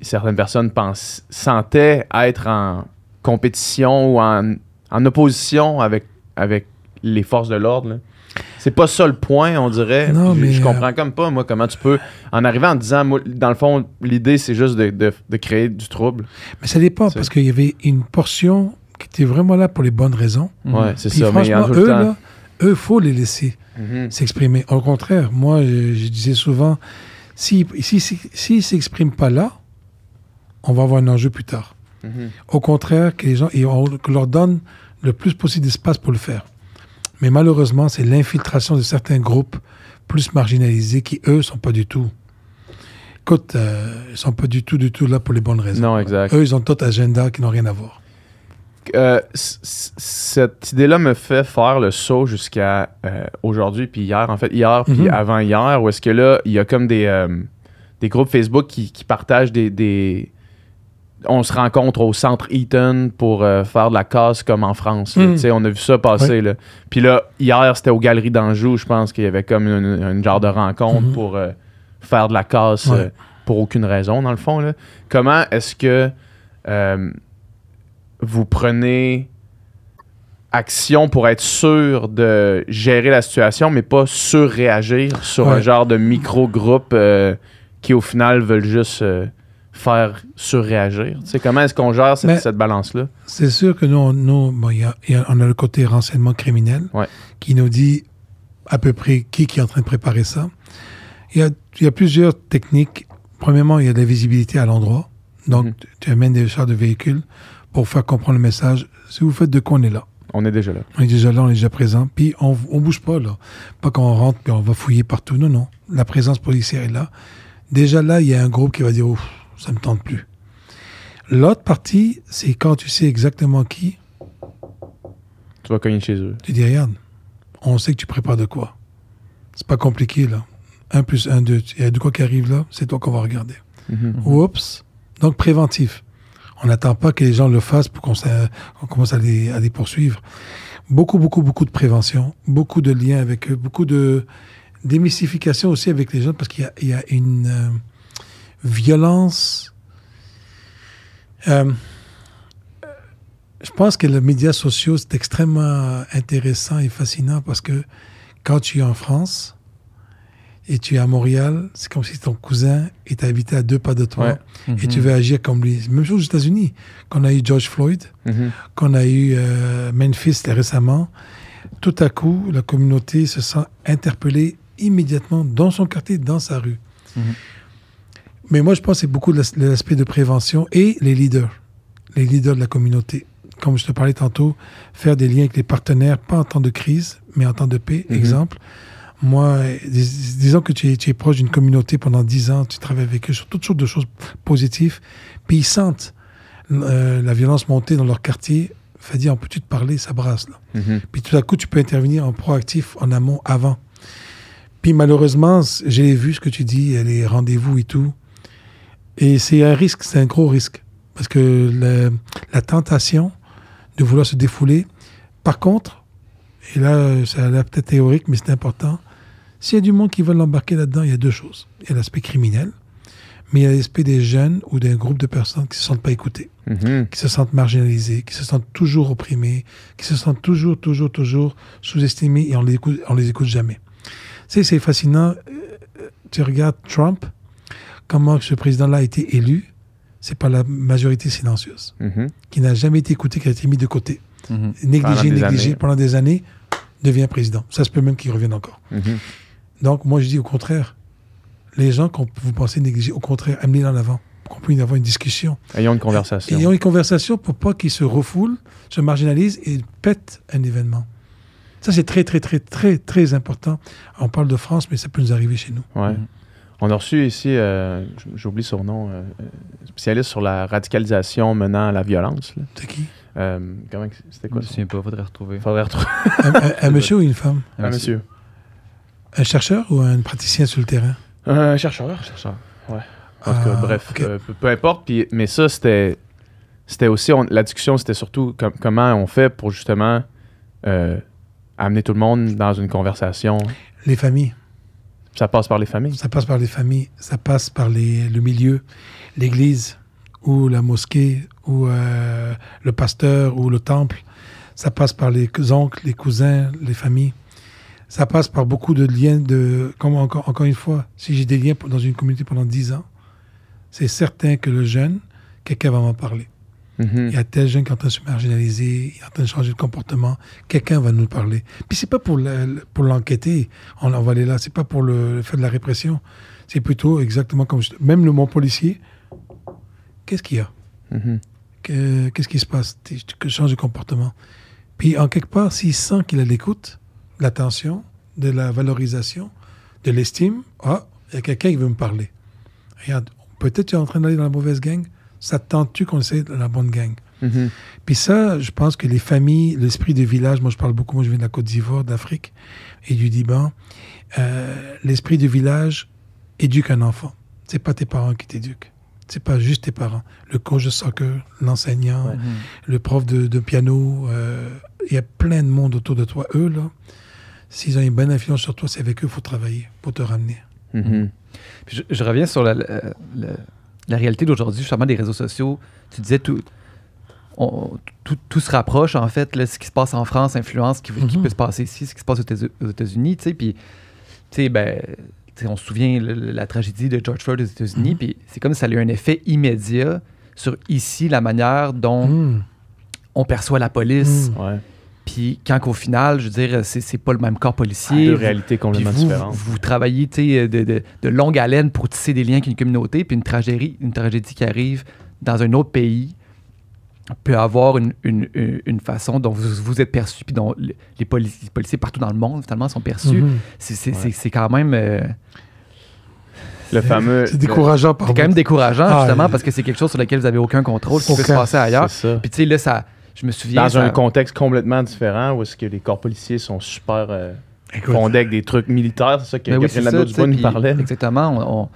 certaines personnes pensent, sentaient être en compétition ou en, en opposition avec, avec les forces de l'ordre. C'est pas ça le point, on dirait.
Non,
je,
mais,
je
euh,
comprends comme pas, moi, comment tu peux, en arrivant en disant, moi, dans le fond, l'idée, c'est juste de, de- de créer du trouble.
Mais ça dépend, parce qu'il y avait une portion qui était vraiment là pour les bonnes raisons.
Ouais, c'est ça.
Franchement, eux, là, eux, faut les laisser
Mhm.
s'exprimer. Au contraire, moi, je, je disais souvent, s'ils si, si, s'ils s'expriment pas là, on va avoir un enjeu plus tard.
Mhm.
Au contraire, que les gens, et on que leur donne le plus possible d'espace pour le faire. Mais malheureusement, c'est l'infiltration de certains groupes plus marginalisés qui, eux, sont pas du tout. Écoute, euh, ils sont pas du tout, du tout là pour les bonnes raisons.
Non, exact.
Eux, ils ont d'autres agendas qui n'ont rien à voir.
Euh, cette idée-là me fait faire le saut jusqu'à euh, aujourd'hui, puis hier, en fait, hier, puis
Mhm.
avant hier, où est-ce que là, il y a comme des, euh, des groupes Facebook qui, qui partagent des, des- On se rencontre au centre Eaton pour euh, faire de la casse comme en France. là.
Mhm.
Tu sais, On a vu ça passer. Là. Puis là, hier, c'était aux Galeries d'Anjou, je pense qu'il y avait comme une, une genre de rencontre
Mhm.
pour euh, faire de la casse
Ouais.
euh, pour aucune raison, dans le fond. Là. Comment est-ce que vous prenez action pour être sûr de gérer la situation, mais pas surréagir sur un genre de micro-groupe qui, au final, veulent juste faire surréagir? Tu sais, comment est-ce qu'on gère cette, balance-là?
C'est sûr que nous, on, nous, bon, il y a- il y a- on a le côté renseignement criminel
Ouais.
qui nous dit à peu près qui, qui est en train de préparer ça. Il y a, il y a plusieurs techniques. Premièrement, il y a de la visibilité à l'endroit. Donc,
Mhm.
tu- amènes des chars de véhicules pour faire comprendre le message. Si vous faites de quoi on est là?
On est déjà là.
On est déjà là, on est déjà présent. Puis on, on bouge pas là. Pas qu'on rentre puis on va fouiller partout. Non, non. La présence policière est là. Déjà là, il y a un groupe qui va dire Ouf, ça me tente plus. L'autre partie, c'est quand tu sais exactement qui,
Tu vas cogner chez eux.
tu dis regarde, on sait que tu prépares de quoi. C'est pas compliqué là. 1 plus 1, 2. Il y a de quoi qui arrive là, c'est toi qu'on va regarder.
Mhm.
Oups. Donc préventif. On n'attend pas que les gens le fassent pour qu'on commence à les, à les poursuivre. Beaucoup, beaucoup, beaucoup de prévention, beaucoup de liens avec eux, beaucoup de démystification aussi avec les jeunes parce qu'il y a, il y a une euh, violence. Euh, je pense que les médias sociaux, c'est extrêmement intéressant et fascinant parce que quand tu es en France et tu es à Montréal, c'est comme si ton cousin était habité à deux pas de toi
Ouais.
et tu veux agir comme lui. Même chose aux États-Unis. Quand on a eu George Floyd,
Mhm.
qu'on a eu euh, Memphis récemment, tout à coup, la communauté se sent interpellée immédiatement dans son quartier, dans sa rue.
Mhm.
Mais moi, je pense que c'est beaucoup l'aspect de prévention et les leaders, les leaders de la communauté. Comme je te parlais tantôt, faire des liens avec les partenaires, pas en temps de crise, mais en temps de paix.
Mhm.
Exemple, moi, dis- disons que tu es, tu es proche d'une communauté pendant 10 ans, tu travailles avec eux sur toutes sortes de choses positives, puis ils sentent euh, la violence monter dans leur quartier, fait dire, on peut-tu te parler, ça brasse. Là.
Mhm.
Puis tout à coup, tu peux intervenir en proactif, en amont, avant. Puis malheureusement, j'ai vu ce que tu dis, les rendez-vous et tout. Et c'est un risque, c'est un gros risque. Parce que le- la tentation de vouloir se défouler. Par contre, et là, ça a l'air peut-être théorique, mais c'est important. S'il y a du monde qui veut l'embarquer là-dedans, il y a deux choses. Il y a l'aspect criminel, mais il y a l'aspect des jeunes ou d'un groupe de personnes qui ne se sentent pas écoutés
Mhm.
qui se sentent marginalisés, qui se sentent toujours opprimés, qui se sentent toujours, toujours, toujours sous-estimés et on les écoute, on les écoute jamais. Tu sais, c'est fascinant. Euh, Tu regardes Trump, comment ce président-là a été élu, c'est par la majorité silencieuse,
Mhm.
qui n'a jamais été écouté, qui a été mis de côté.
Mhm.
Pendant
Négligé, négligé
années.
pendant des années, devient président. Ça se peut même qu'il revienne encore.
Mhm.
Donc, moi, je dis au contraire, les gens qu'on vous pensez négliger. Au contraire, amenez-les en avant pour qu'on puisse avoir une discussion.
Ayons une conversation.
Ayons une conversation pour pas qu'ils se refoulent, se marginalisent et pètent un événement. Ça, c'est très, très, très, très, très important. On parle de France, mais ça peut nous arriver chez nous.
Ouais. On a reçu ici, euh, j'oublie son nom, euh, euh, spécialiste sur la radicalisation menant à la violence.
C'est qui?
Euh, comment c'était
Je
quoi
me
son
souviens pas, faudrait retrouver.
Faudrait retrouver.
un, un- un *laughs* monsieur ou une femme?
Ah, monsieur.
Un chercheur ou un praticien sur le terrain?
Un chercheur.
Chercheur.
En tout cas,
Ah,
bref, euh, peu, peu importe. Puis, mais ça, c'était, c'était aussi, on- la discussion, c'était surtout com- comment on fait pour justement euh, amener tout le monde dans une conversation.
Les familles.
Ça passe par les familles.
Ça passe par les familles, ça passe par le milieu, l'église ou la mosquée ou euh, le pasteur ou le temple. Ça passe par les oncles, les cousins, les familles. Ça passe par beaucoup de liens de... Encore, encore une fois, si j'ai des liens dans une communauté pendant 10 ans, c'est certain que le jeune, quelqu'un va m'en parler.
Mhm.
Il y a tel jeune qui est en train de se marginaliser, il est en train de changer de comportement. Quelqu'un va nous parler. Puis c'est pas pour la- pour l'enquêter, on, on va aller là. C'est pas pour le, le faire de la répression. C'est plutôt exactement comme je- même le mot policier. Qu'est-ce qu'il y a?
Mhm.
Que- Qu'est-ce qui se passe? Que change de comportement. Puis en quelque part, s'il sent qu'il a l'écoute, l'attention, de la valorisation, de l'estime, ah, il y a quelqu'un qui veut me parler. Regarde, peut-être tu es en train d'aller dans la mauvaise gang. Ça te tente-tu qu'on essaie dans la bonne gang?
Mhm.
puis ça, je pense que les familles, l'esprit de village, moi je parle beaucoup, moi je viens de la Côte d'Ivoire, d'Afrique et du Liban, euh, l'esprit de village éduque un enfant. C'est pas tes parents qui t'éduquent. C'est pas juste tes parents. Le coach de soccer, l'enseignant,
Ouais.
le prof de, de piano, euh, il y a plein de monde autour de toi. Eux, là, s'ils ont une bonne influence sur toi, c'est avec eux qu'il faut travailler pour te ramener.
Mhm.
Puis je, je reviens sur la, la- la- la réalité d'aujourd'hui, justement, des réseaux sociaux. Tu disais tout. on- tout, tout se rapproche, en fait. Là, ce qui se passe en France influence ce qui, qui
Mhm.
peut se passer ici, ce qui se passe aux États- aux États-Unis. tu sais, Puis, tu sais, ben, on se souvient le- la tragédie de George Floyd aux États-Unis.
Mhm.
Puis, c'est comme si ça a eu un effet immédiat sur ici, la manière dont
Mm.
on perçoit la police.
Ouais.
Puis, quand qu'au final, je veux dire, c'est, c'est pas le même corps policier.
Deux
Vous-
réalités complètement
vous,
différentes.
vous travaillez tu sais, de, de, de longue haleine pour tisser des liens avec une communauté, puis une tragédie, une tragédie qui arrive dans un autre pays peut avoir une, une, une- façon dont vous, vous êtes perçu, puis dont les, les polici- les policiers partout dans le monde, finalement, sont perçus.
Mhm.
C'est, c'est,
Ouais.
c'est- c'est quand même... euh,
Le fameux.
C'est décourageant par
c'est quand même décourageant,
Ah,
justement, parce que c'est quelque chose sur lequel vous avez aucun contrôle, qui peut se passer ailleurs.
C'est ça.
Puis tu sais, là, ça... Je me souviens...
Dans
ça-
un contexte complètement différent où est-ce que les corps policiers sont super euh,
Écoute,
fondés avec des trucs militaires, c'est ça que
Ben oui,
Catherine Dubois nous parlait.
Exactement. On, on-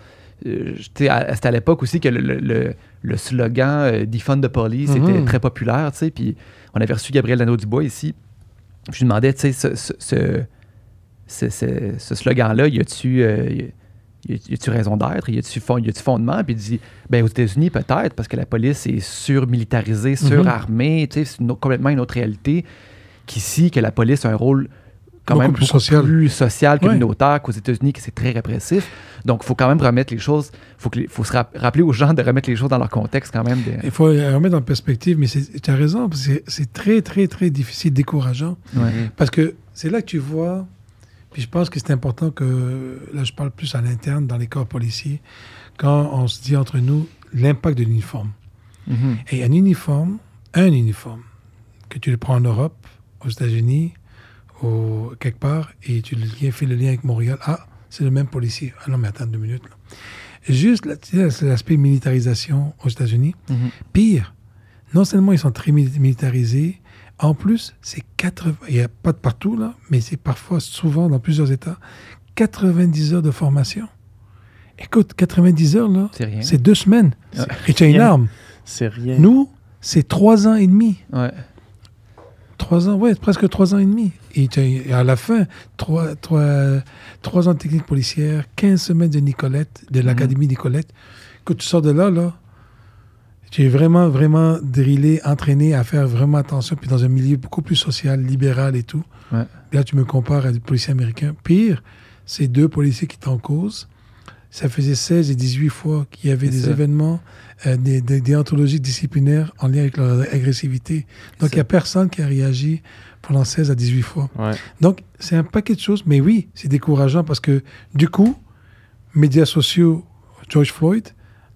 euh, c'était à l'époque aussi que le, le- le- le slogan euh, Defund the Police
Mhm.
était très populaire. tu sais, Puis on avait reçu Gabriel Lano-Dubois ici. Puis je lui demandais, tu sais, ce, ce, ce, ce- ce- ce slogan-là, y a-tu euh, y a-tu raison d'être? Y a-tu fond- fondement? Puis il dit, ben aux États-Unis, peut-être, parce que la police est surmilitarisée, surarmée. tu sais, C'est complètement une autre réalité qu'ici, que la police a un rôle quand
Beaucoup
même
plus
beaucoup
social.
plus social, communautaire qu'aux États-Unis, que c'est très répressif. Donc, il faut quand même remettre les choses, il faut, faut se rap- rappeler aux gens de remettre les choses dans leur contexte quand même. de-
Il faut remettre en perspective, mais tu as raison, c'est- c'est très, très, très difficile, décourageant.
Ouais.
Parce que c'est là que tu vois, puis je pense que c'est important que, là je parle plus à l'interne, dans les corps policiers, quand on se dit entre nous l'impact de l'uniforme.
Mhm.
Et un uniforme, un uniforme, que tu le prends en Europe, aux États-Unis, au, quelque part, et tu le fais le lien avec Montréal, ah, c'est le même policier. Ah non, mais attends deux minutes. Là. Juste, c'est l'aspect militarisation aux États-Unis.
Mhm.
Pire, non seulement ils sont très mili- militarisés, en plus, c'est 80, il n'y a pas de partout, là, mais c'est parfois, souvent, dans plusieurs États, 90 heures de formation. Écoute, 90 heures, là,
C'est
deux semaines. Et tu as une arme.
C'est rien.
Nous, c'est trois ans et demi.
Ouais.
Trois ans, ouais, presque trois ans et demi. Et, à la fin, trois, trois, trois ans de technique policière, 15 semaines de Nicolette, de l'Académie Nicolette. Que tu sors de là, là, es vraiment, vraiment drillé, entraîné à faire vraiment attention, puis dans un milieu beaucoup plus social, libéral et tout.
Ouais.
Là, tu me compares à des policiers américains. Pire, c'est deux policiers qui t'en causent. Ça faisait 16 et 18 fois qu'il y avait des
ça.
événements, euh, des, des déontologies disciplinaires en lien avec leur agressivité. Donc, il n'y a personne qui a réagi pendant 16 à 18 fois.
Ouais.
Donc, c'est un paquet de choses, mais oui, c'est décourageant parce que du coup, médias sociaux, George Floyd,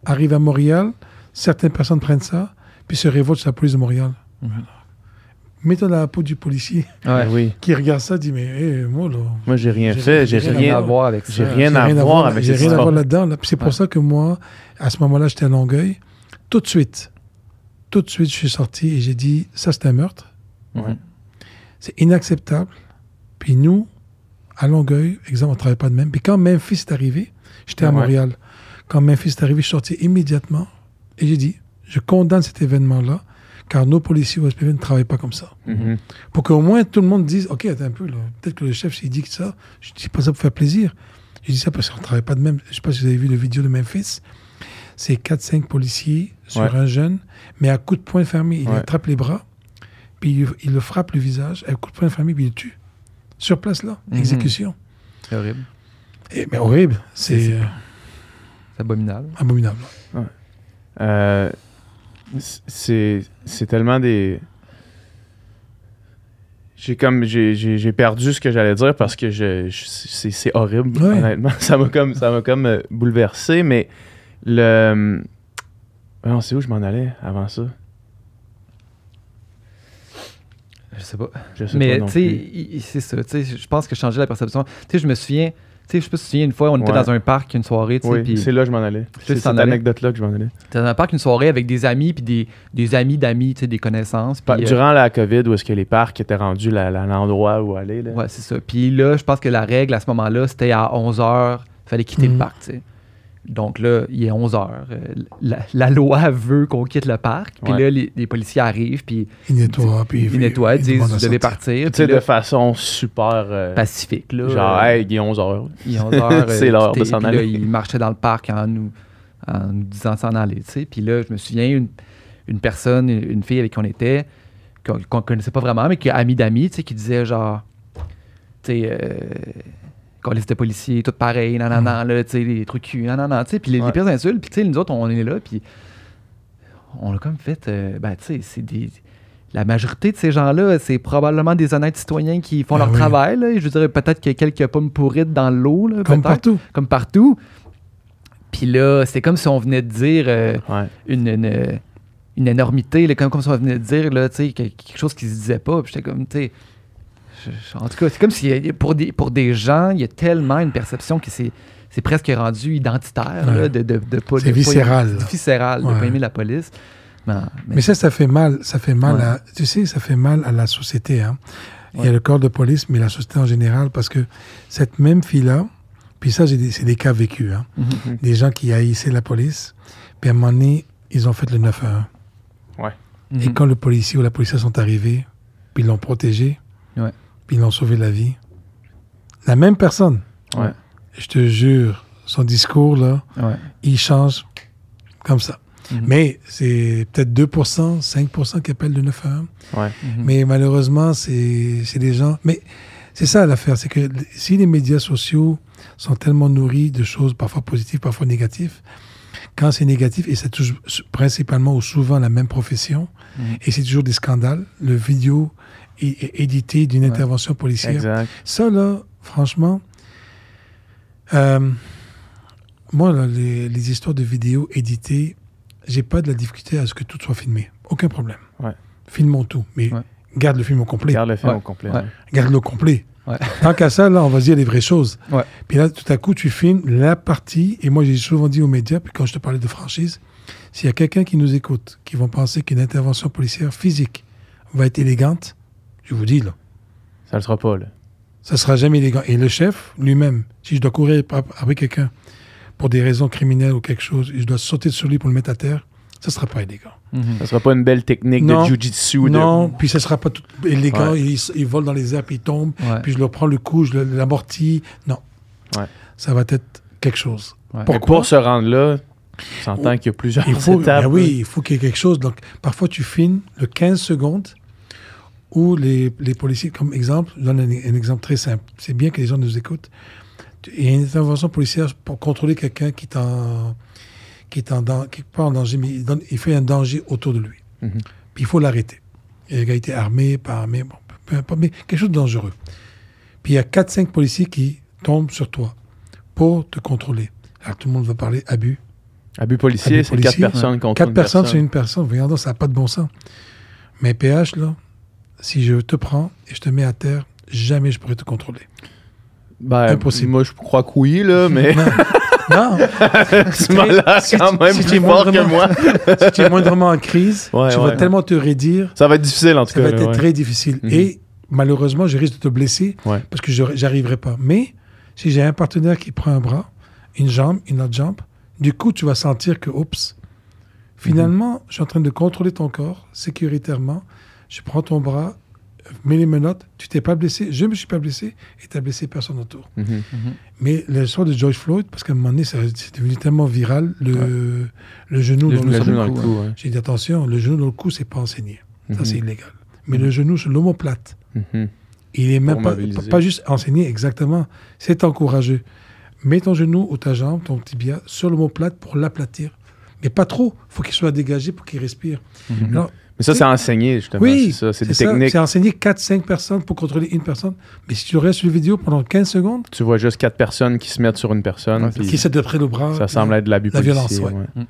arrive à Montréal, certaines personnes prennent ça, puis se révoltent sur la police de Montréal. Mets-toi dans la peau du policier
Ouais.
Oui.
qui regarde ça, dit, mais moi, là,
Moi, j'ai rien fait.
j'ai rien
Rien à voir avec ça.
J'ai rien à voir avec
J'ai rien à voir là-dedans. là. C'est pour
Ouais.
ça que moi, à ce moment-là, j'étais à Longueuil. Tout de suite, tout de suite, je suis sorti et j'ai dit, ça, c'est un meurtre. C'est inacceptable. Puis nous, à Longueuil, exemple, on ne travaille pas de même. Puis quand Memphis est arrivé, j'étais à
Ouais.
Montréal. Quand Memphis est arrivé, je suis sorti immédiatement et j'ai dit, je condamne cet événement-là, car nos policiers au SPV ne travaillent pas comme ça.
Mhm.
Pour qu'au moins tout le monde dise, OK, attends un peu, là. peut-être que le chef, s'il dit que ça, je dis pas ça pour faire plaisir. Je dis ça parce qu'on ne travaille pas de même. Je sais pas si vous avez vu le vidéo de Memphis. C'est 4-5 policiers sur
Ouais.
un jeune, mais à coup de poing fermé, il
Ouais.
attrape les bras, puis il, il le frappe le visage, à coup de poing fermé, puis il le tue. Sur place, là.
Mhm.
Exécution.
C'est horrible.
Et- mais horrible. C'est euh,
C'est abominable.
abominable.
Euh, c'est c'est tellement des j'ai comme j'ai- perdu ce que j'allais dire parce que je, je- c'est c'est horrible
Ouais.
honnêtement *laughs* ça m'a comme ça m'a comme euh, bouleversé mais le on sait où je m'en allais avant ça?
Je sais pas.
je sais
Mais
non
tu sais, c'est ça. tu sais, Je pense que je changeais la perception. Tu sais, je me souviens. Tu sais, je sais pas si tu te souviens, une fois, on était
Ouais.
dans un parc, une soirée, tu sais,
oui
puis
c'est là que je m'en allais c'est cette
allais?
anecdote là que je m'en allais
t'es dans un parc, une soirée avec des amis, puis des, des amis d'amis, tu sais, des connaissances. Euh,
durant la COVID où est-ce que les parcs étaient rendus l'endroit où aller là.
Ouais, c'est ça. Puis là, je pense que la règle à ce moment-là, c'était à 11h, il fallait quitter le
Mhm.
parc, tu sais. Donc là, il est 11h. la, la loi veut qu'on quitte le parc. Puis
Ouais.
là, les, les policiers arrivent, puis
Il nettoie, puis
ils nettoient, ils disent Vous devez partir.
tu sais de façon super euh,
pacifique, là.
genre
euh,
hey il est 11h
il est 11h. *laughs*
C'est l'heure de s'en
Puis là,
aller.
ils marchaient dans le parc en nous, en nous disant s'en aller, tu sais. Puis là, je me souviens, une, une personne, une fille avec qui on était, qu'on qu'on connaissait pas vraiment, mais qui est amie d'amis, tu sais, qui disait genre, tu sais, euh, qu'on de policiers, tout pareil, non, non, là, tu sais, les trucs cul, non, tu sais. Puis les, les pires insultes, puis tu sais, nous autres, on est là, puis on a comme fait, euh, ben, tu sais, c'est des. La majorité de ces gens-là, c'est probablement des honnêtes citoyens qui font
Ah
leur
oui.
travail. Là. Je dirais peut-être qu'il y a quelques pommes pourrites dans l'eau. là,
Comme partout.
comme partout. Puis là, c'est comme si on venait de dire euh,
ouais
une, une, une énormité, là, comme, comme si on venait de dire là, tu sais, que- quelque chose qui se disait pas. Puis j'étais comme, tu sais. Je- je- En tout cas, c'est comme si pour des, pour des gens, il y a tellement une perception que c'est, c'est presque rendu identitaire là,
Ouais.
de, de.
C'est
de pas-
viscéral.
C'est viscéral de
Ouais.
pas aimer la police. Non, mais,
Mais ça, ça fait mal. Ça fait mal
Ouais.
à, tu sais, ça fait mal à la société. Hein. Il y a
Ouais.
le corps de police, mais la société en général, parce que cette même fille-là, puis ça, c'est des cas vécus, hein.
Mhm.
des gens qui haïssaient la police, puis à un moment donné, ils ont fait le 9-1. Et
Mhm.
quand le policier ou la policière sont arrivés, puis ils l'ont protégé,
Ouais.
Puis ils l'ont sauvé la vie, la même personne,
Ouais.
je te jure, son discours, là,
Ouais.
il change comme ça.
Mhm.
Mais c'est peut-être 2%, 5% qui appellent le 911.
ouais
Mhm.
Mais malheureusement, c'est c'est des gens. Mais c'est ça l'affaire, c'est que si les médias sociaux sont tellement nourris de choses parfois positives, parfois négatives, quand c'est négatif, et ça touche principalement ou souvent la même profession,
Mhm.
et c'est toujours des scandales, le vidéo édité d'une
Ouais.
intervention policière.
exact
Ça, là, franchement, euh, moi, là, les, les histoires de vidéos éditées, j'ai pas de la difficulté à ce que tout soit filmé. Aucun problème.
Ouais.
Filmons tout, mais
Ouais.
garde le film au complet.
Regarde le film au complet.
Garde-le au complet. Tant qu'à ça, là, on va dire les vraies choses. Puis là, tout à coup, tu filmes la partie, et moi, j'ai souvent dit aux médias, puis quand je te parlais de franchise, s'il y a quelqu'un qui nous écoute, qui vont penser qu'une intervention policière physique va être élégante, je vous dis, là,
Ça le sera pas, là.
ça sera jamais élégant. Et le chef lui-même, si je dois courir ap- après quelqu'un pour des raisons criminelles ou quelque chose, et je dois sauter sur lui pour le mettre à terre, ça sera pas élégant.
Mhm.
Ça sera pas une belle technique
Non.
de jujitsu.
non,
De...
puis ça sera pas tout élégant.
Ouais.
Il, il vole dans les airs, puis il tombe,
Ouais.
puis je leur prends le coup, je l'amortis. Non.
Ouais.
Ça va être quelque chose. Pourquoi?
pour se rendre là, on s'entend qu'il y a plusieurs
Il faut, *laughs*
étapes.
ben oui, il faut qu'il y ait quelque chose. Donc, parfois, tu filmes le 15 secondes où les, les policiers, comme exemple, je donne un, un exemple très simple. C'est bien que les gens nous écoutent. Il y a une intervention policière pour contrôler quelqu'un qui est en, qui est en, dan- qui est pas en danger, mais il, donne- il fait un danger autour de lui.
Mhm.
Puis il faut l'arrêter. Le gars était armé, pas armé, bon, peu importe, mais quelque chose de dangereux. Puis il y a 4-5 policiers qui tombent sur toi pour te contrôler. Alors tout le monde va parler abus.
Abus policier, c'est quatre
policier,
personnes contre
Quatre
une
personnes
personne.
sur une personne. Voyons donc, ça n'a pas de bon sens. Mais PH, là, si je te prends et je te mets à terre, jamais je pourrais te contrôler.
Ben,
Impossible.
Moi, je crois que oui, là, mais *laughs*
Non,
tu m'as l'air
si
quand même
si tu
plus
es
fort que moi. *laughs*
si tu es moindrement en crise,
Ouais,
tu
ouais.
vas tellement te raidir,
Ça va être difficile, en tout
ça
cas.
va être très difficile.
Mhm.
Et malheureusement, je risque de te blesser parce que je j'arriverai pas. Mais si j'ai un partenaire qui prend un bras, une jambe, une autre jambe, du coup, tu vas sentir que, oups, finalement, je suis en train de contrôler ton corps sécuritairement. Je prends ton bras, mets les menottes, tu t'es pas blessé, je me suis pas blessé et tu blessé personne autour.
Mhm.
Mais l'histoire de George Floyd, parce qu'à un moment donné, ça- c'est devenu tellement viral, le, le genou
Le
dans
genou
le
genou dans
cou,
cou, ouais.
J'ai dit attention, le genou dans le cou, c'est pas enseigné. Ça,
Mhm.
c'est illégal. Mais le genou sur l'omoplate,
Mhm.
il est même pas, pas juste enseigné exactement. C'est encouragé. Mets ton genou ou ta jambe, ton tibia, sur l'omoplate pour l'aplatir. Mais pas trop. faut qu'il soit dégagé pour qu'il respire.
Mhm.
Alors,
Mais ça, c'est enseigné, justement.
oui,
c'est ça. C'est des
ça.
techniques.
C'est enseigné 4-5 personnes pour contrôler une personne. Mais si tu restes sur la vidéo pendant 15 secondes,
Tu vois juste quatre personnes qui se mettent sur une personne.
Ouais,
puis
qui essaie de près le bras.
ça semble être de l'abus
la violence, ouais.
ouais.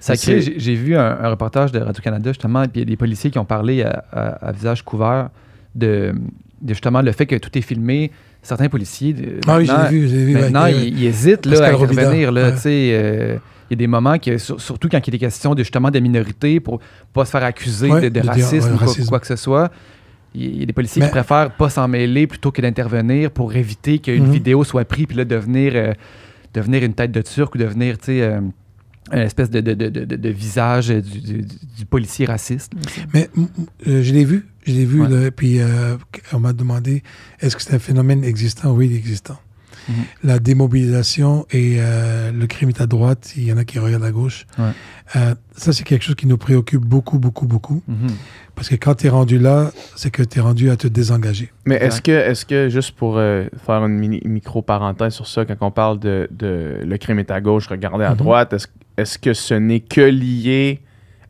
Ça crée- j'ai j'ai vu un, un reportage de Radio-Canada, justement, puis il y a des policiers qui ont parlé à, à- à visage couvert de, de justement le fait que tout est filmé. Certains policiers.
Ah oui, l'ai vu. je l'ai vu,
Maintenant, ils, ils hésitent là, à intervenir.
Robida,
Là,
ouais.
tu sais, euh, y a des moments, que, sur- surtout quand il y a des questions de, justement de minorités, pour pas se faire accuser
Ouais,
de, de
de dire,
racisme
ouais,
ou quoi, quoi que ce soit. Il y a des policiers
Mais-
qui préfèrent pas s'en mêler plutôt que d'intervenir pour éviter qu'une
Mhm.
vidéo soit prise puis là devenir, euh, devenir une tête de turc ou devenir, tu sais, euh, une espèce de, de, de, de, visage du, du- du policier raciste.
Mais euh, je l'ai vu, je l'ai vu,
Ouais.
là, puis euh, on m'a demandé est-ce que c'est un phénomène existant? Oui, il est existant.
Mhm.
La démobilisation et euh, le crime est à droite, il y en a qui regardent à gauche.
Ouais.
Euh, ça, c'est quelque chose qui nous préoccupe beaucoup, beaucoup, beaucoup.
Mhm.
Parce que quand tu es rendu là, c'est que tu es rendu à te désengager.
Mais est-ce que, est que, juste pour euh, faire une mini, micro-parenthèse sur ça, quand on parle de, de le crime est à gauche, regarder à
Mhm.
droite, est-ce que ce n'est que lié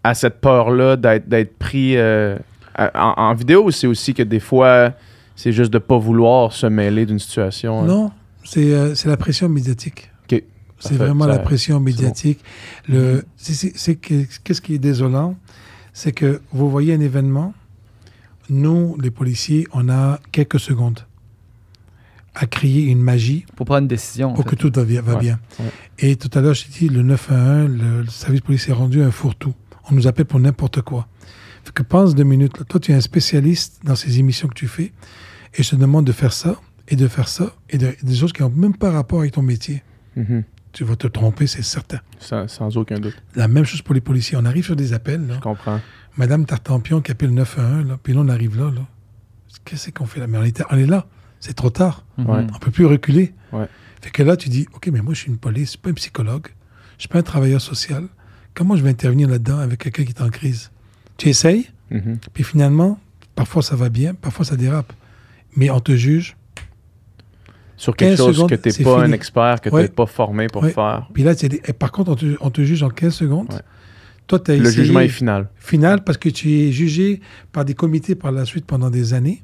à cette peur-là d'être d'être pris euh, en, en vidéo ou c'est aussi que des fois, c'est juste de pas vouloir se mêler d'une situation? hein?
Non, c'est euh, c'est la pression médiatique.
Ok.
C'est vraiment
Ça-
la pression médiatique. Le, c'est- c'est- c'est que- Qu'est-ce qui est désolant? C'est que vous voyez un événement, nous, les policiers, on a quelques secondes à créer une magie
Pour prendre une décision. en
pour
fait.
que tout va bien. va
Ouais,
bien.
ouais.
Et tout à l'heure, je t'ai dit, le 911, le, le service policier est rendu un fourre-tout. On nous appelle pour n'importe quoi. Fait que pense deux minutes. là. Toi, tu es un spécialiste dans ces émissions que tu fais et je te demande de faire ça et de faire ça et de- des choses qui n'ont même pas rapport avec ton métier.
Mhm.
Tu vas te tromper, c'est certain.
sans, sans aucun doute.
La même chose pour les policiers. On arrive sur des appels, là.
Je comprends.
Madame Tartampion qui appelle 911, là, puis là, on arrive là, là. Qu'est-ce qu'on fait là? Mais on, était- on est là. C'est trop tard.
Mhm.
Ouais.
On peut plus reculer.
Ouais.
Fait que là, tu dis, OK, mais moi, je suis une police, je suis pas un psychologue, je suis pas un travailleur social. Comment je vais intervenir là-dedans avec quelqu'un qui est en crise? Tu essayes,
Mhm.
puis finalement, parfois ça va bien, parfois ça dérape. Mais on te juge.
Sur quelque
15
chose
secondes,
que tu n'es pas un expert, que tu n'es pas formé pour
Ouais.
faire.
Puis là, et par contre, on te, on te juge en 15 secondes.
Ouais.
Toi, tu as
Le jugement est final.
final parce que tu es jugé par des comités par la suite pendant des années.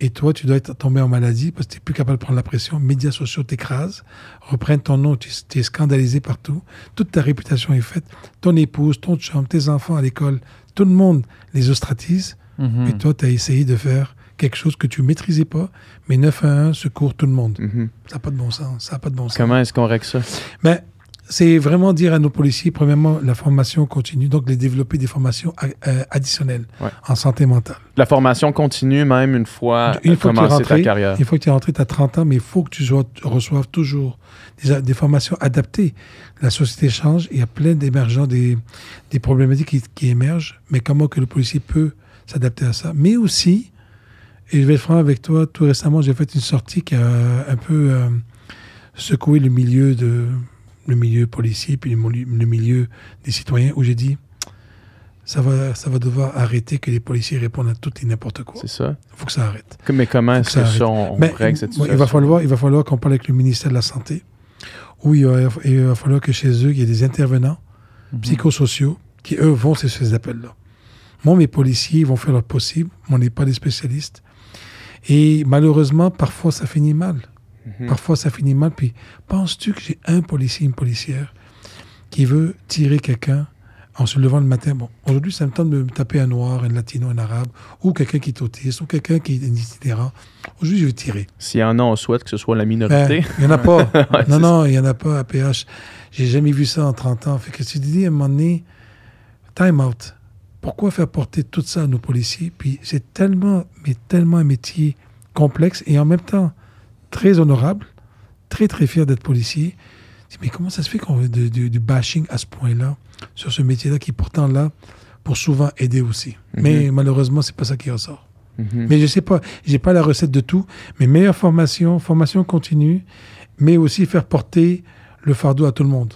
Et toi, tu dois être tombé en maladie parce que tu n'es plus capable de prendre la pression. Médias sociaux t'écrasent, reprennent ton nom, tu tu es scandalisé partout. Toute ta réputation est faite. Ton épouse, ton chum, tes enfants à l'école, tout le monde les ostratise.
Mhm.
Et toi, tu as essayé de faire quelque chose que tu maîtrisais pas, mais 911 secourt tout le monde.
Mhm.
Ça n'a pas de bon sens. Ça n'a pas de bon sens.
Comment est-ce qu'on règle ça?
Mais c'est vraiment dire à nos policiers, premièrement, la formation continue, donc les développer des formations a- euh, additionnelles
Ouais.
en santé mentale.
La formation continue même une fois,
Une fois que tu es
commencé ta
rentré,
carrière.
Une fois que tu es rentré, tu as 30 ans, mais il faut que tu reçoives toujours des, des formations adaptées. La société change, il y a plein d'émergents, des, des problématiques qui, qui émergent, mais comment que le policier peut s'adapter à ça? Mais aussi, et je vais être franc avec toi, tout récemment, j'ai fait une sortie qui a un peu euh, secoué le milieu, de, le milieu policier, puis le, milieu des citoyens, où j'ai dit, ça va, ça va devoir arrêter que les policiers répondent à tout et n'importe quoi.
C'est ça.
Il faut que ça arrête.
Mais comment est-ce
ça
que ça, on, on
Ben,
règle cette situation?
il va falloir, il va falloir qu'on parle avec le ministère de la Santé, où il va, il va falloir que chez eux, il y ait des intervenants
Mhm.
psychosociaux qui, eux, vont sur ces appels-là. Moi, mes policiers ils vont faire leur possible, mais on n'est pas des spécialistes. Et malheureusement, parfois, ça finit mal.
Mhm.
Parfois, ça finit mal. Puis, penses-tu que j'ai un policier, une policière qui veut tirer quelqu'un en se levant le matin? Bon, aujourd'hui, ça me tente de me taper un noir, un latino, un arabe, ou quelqu'un qui est autiste, ou quelqu'un qui est itinérant. Aujourd'hui, je vais tirer.
S'il y en a, on souhaite que ce soit la
Ben,
minorité.
Il n'y en a pas. *laughs*
Ouais,
non, non, il n'y en a pas à PH. J'ai jamais vu ça en 30 ans. Fait que tu te dis à un moment donné, time out. Pourquoi faire porter tout ça à nos policiers? Puis c'est tellement, mais tellement un métier complexe et en même temps très honorable, très, très fier d'être policier. Mais comment ça se fait qu'on de- du bashing à ce point-là sur ce métier-là qui est pourtant là pour souvent aider aussi? Mais malheureusement, c'est pas ça qui ressort.
Mhm.
Mais je sais pas, j'ai pas la recette de tout, mais meilleure formation, formation continue, mais aussi faire porter le fardeau à tout le monde,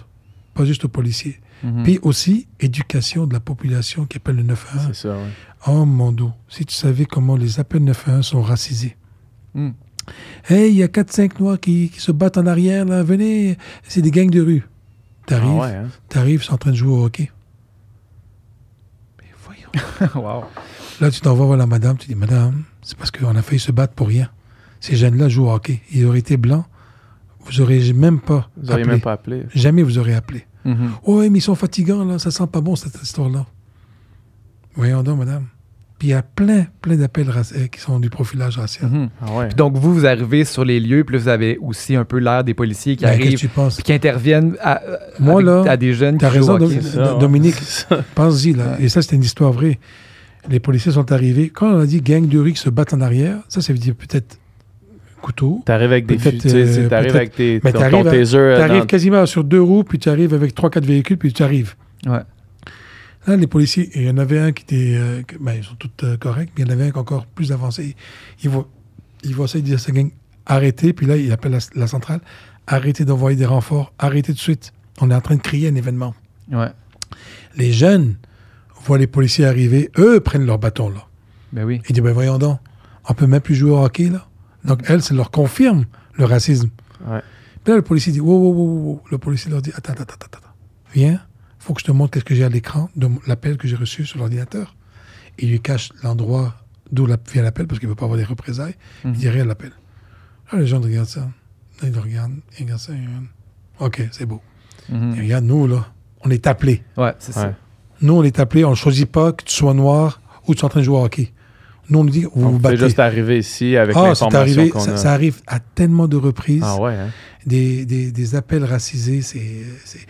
pas juste aux policiers.
Mhm.
Puis aussi, éducation de la population qui appelle le 911.
C'est ça, ouais.
Oh mon dos, si tu savais comment les appels 911 sont racisés.
Mm.
Hey, il y a 4-5 noirs qui, qui se battent en arrière, là, venez, c'est des gangs de rue. T'arrives,
Ah ouais, hein?
t'arrives, ils sont en train de jouer au hockey. Mais voyons. *laughs*
wow.
Là, tu t'envoies voir la madame, tu dis, madame, c'est parce qu'on a failli se battre pour rien. Ces jeunes-là jouent au hockey. Ils auraient été blancs, vous aurez même pas
Vous n'auriez
appelé.
même pas appelé.
Jamais vous aurez appelé.
Mhm.
Oh, ouais, mais ils sont fatigants, là, ça sent pas bon, cette histoire-là. Voyons donc, madame. Puis il y a plein, plein d'appels euh, qui sont du profilage racial.
Mhm.
Ah ouais.
Puis donc, vous, vous arrivez sur les lieux, puis là, vous avez aussi un peu l'air des policiers qui
Ben,
arrivent,
tu penses?
puis qui interviennent à, euh,
Moi,
avec-
là,
à des jeunes
T'as
qui
raison. Dom-
C'est ça.
Dominique.
C'est.
Pense-y, là. Et ça, c'était une histoire vraie. Les policiers sont arrivés. Quand on a dit gang de rue qui se battent en arrière, ça, ça veut dire peut-être couteau.
T'arrives avec des c'est-
euh,
t'arrives avec tes,
Mais
ton,
t'arrives
ton taser euh,
Tu arrives
dans-
quasiment sur deux roues, puis tu arrives avec trois, quatre véhicules, puis tu arrives.
Ouais.
Là, les policiers, il y en avait un qui était. euh, ben, ils sont tous euh, corrects, mais il y en avait un qui est encore plus avancé. Il voit, il voit ça, il dit à sa gang arrêtez, puis là, il appelle la, la centrale arrêtez d'envoyer des renforts, arrêtez de suite. On est en train de crier un événement.
Ouais.
Les jeunes voient les policiers arriver, eux prennent leur bâton, là.
Ben oui.
Ils disent ben voyons donc, on peut même plus jouer au hockey, là. Donc, elle, ça leur confirme le racisme.
Ouais.
Puis là, le policier dit wow, wow, wow, wow. Le policier leur dit attends, attends, attends, attends. Viens, faut que je te montre qu'est-ce que j'ai à l'écran de l'appel que j'ai reçu sur l'ordinateur. Il lui cache l'endroit d'où la- vient l'appel parce qu'il veut pas avoir des représailles.
Mhm.
Il dit rien à l'appel. Là, les gens regardent ça. Là, ils le regardent, ils regardent ça, ils regardent. OK, c'est beau.
Mhm.
Et regarde, nous, là, on est appelés.
Ouais, c'est
Ouais.
ça.
Nous, on est appelés, on ne choisit pas que tu sois noir ou tu sois en train de jouer au hockey. Nous, on nous dit, vous
On
vous battez.
juste arriver ici avec
Ah, c'est
l'information
arrivé,
qu'on
ça,
a.
ça arrive à tellement de reprises.
Ah ouais, hein?
Des, des, des appels racisés, c'est... c'est-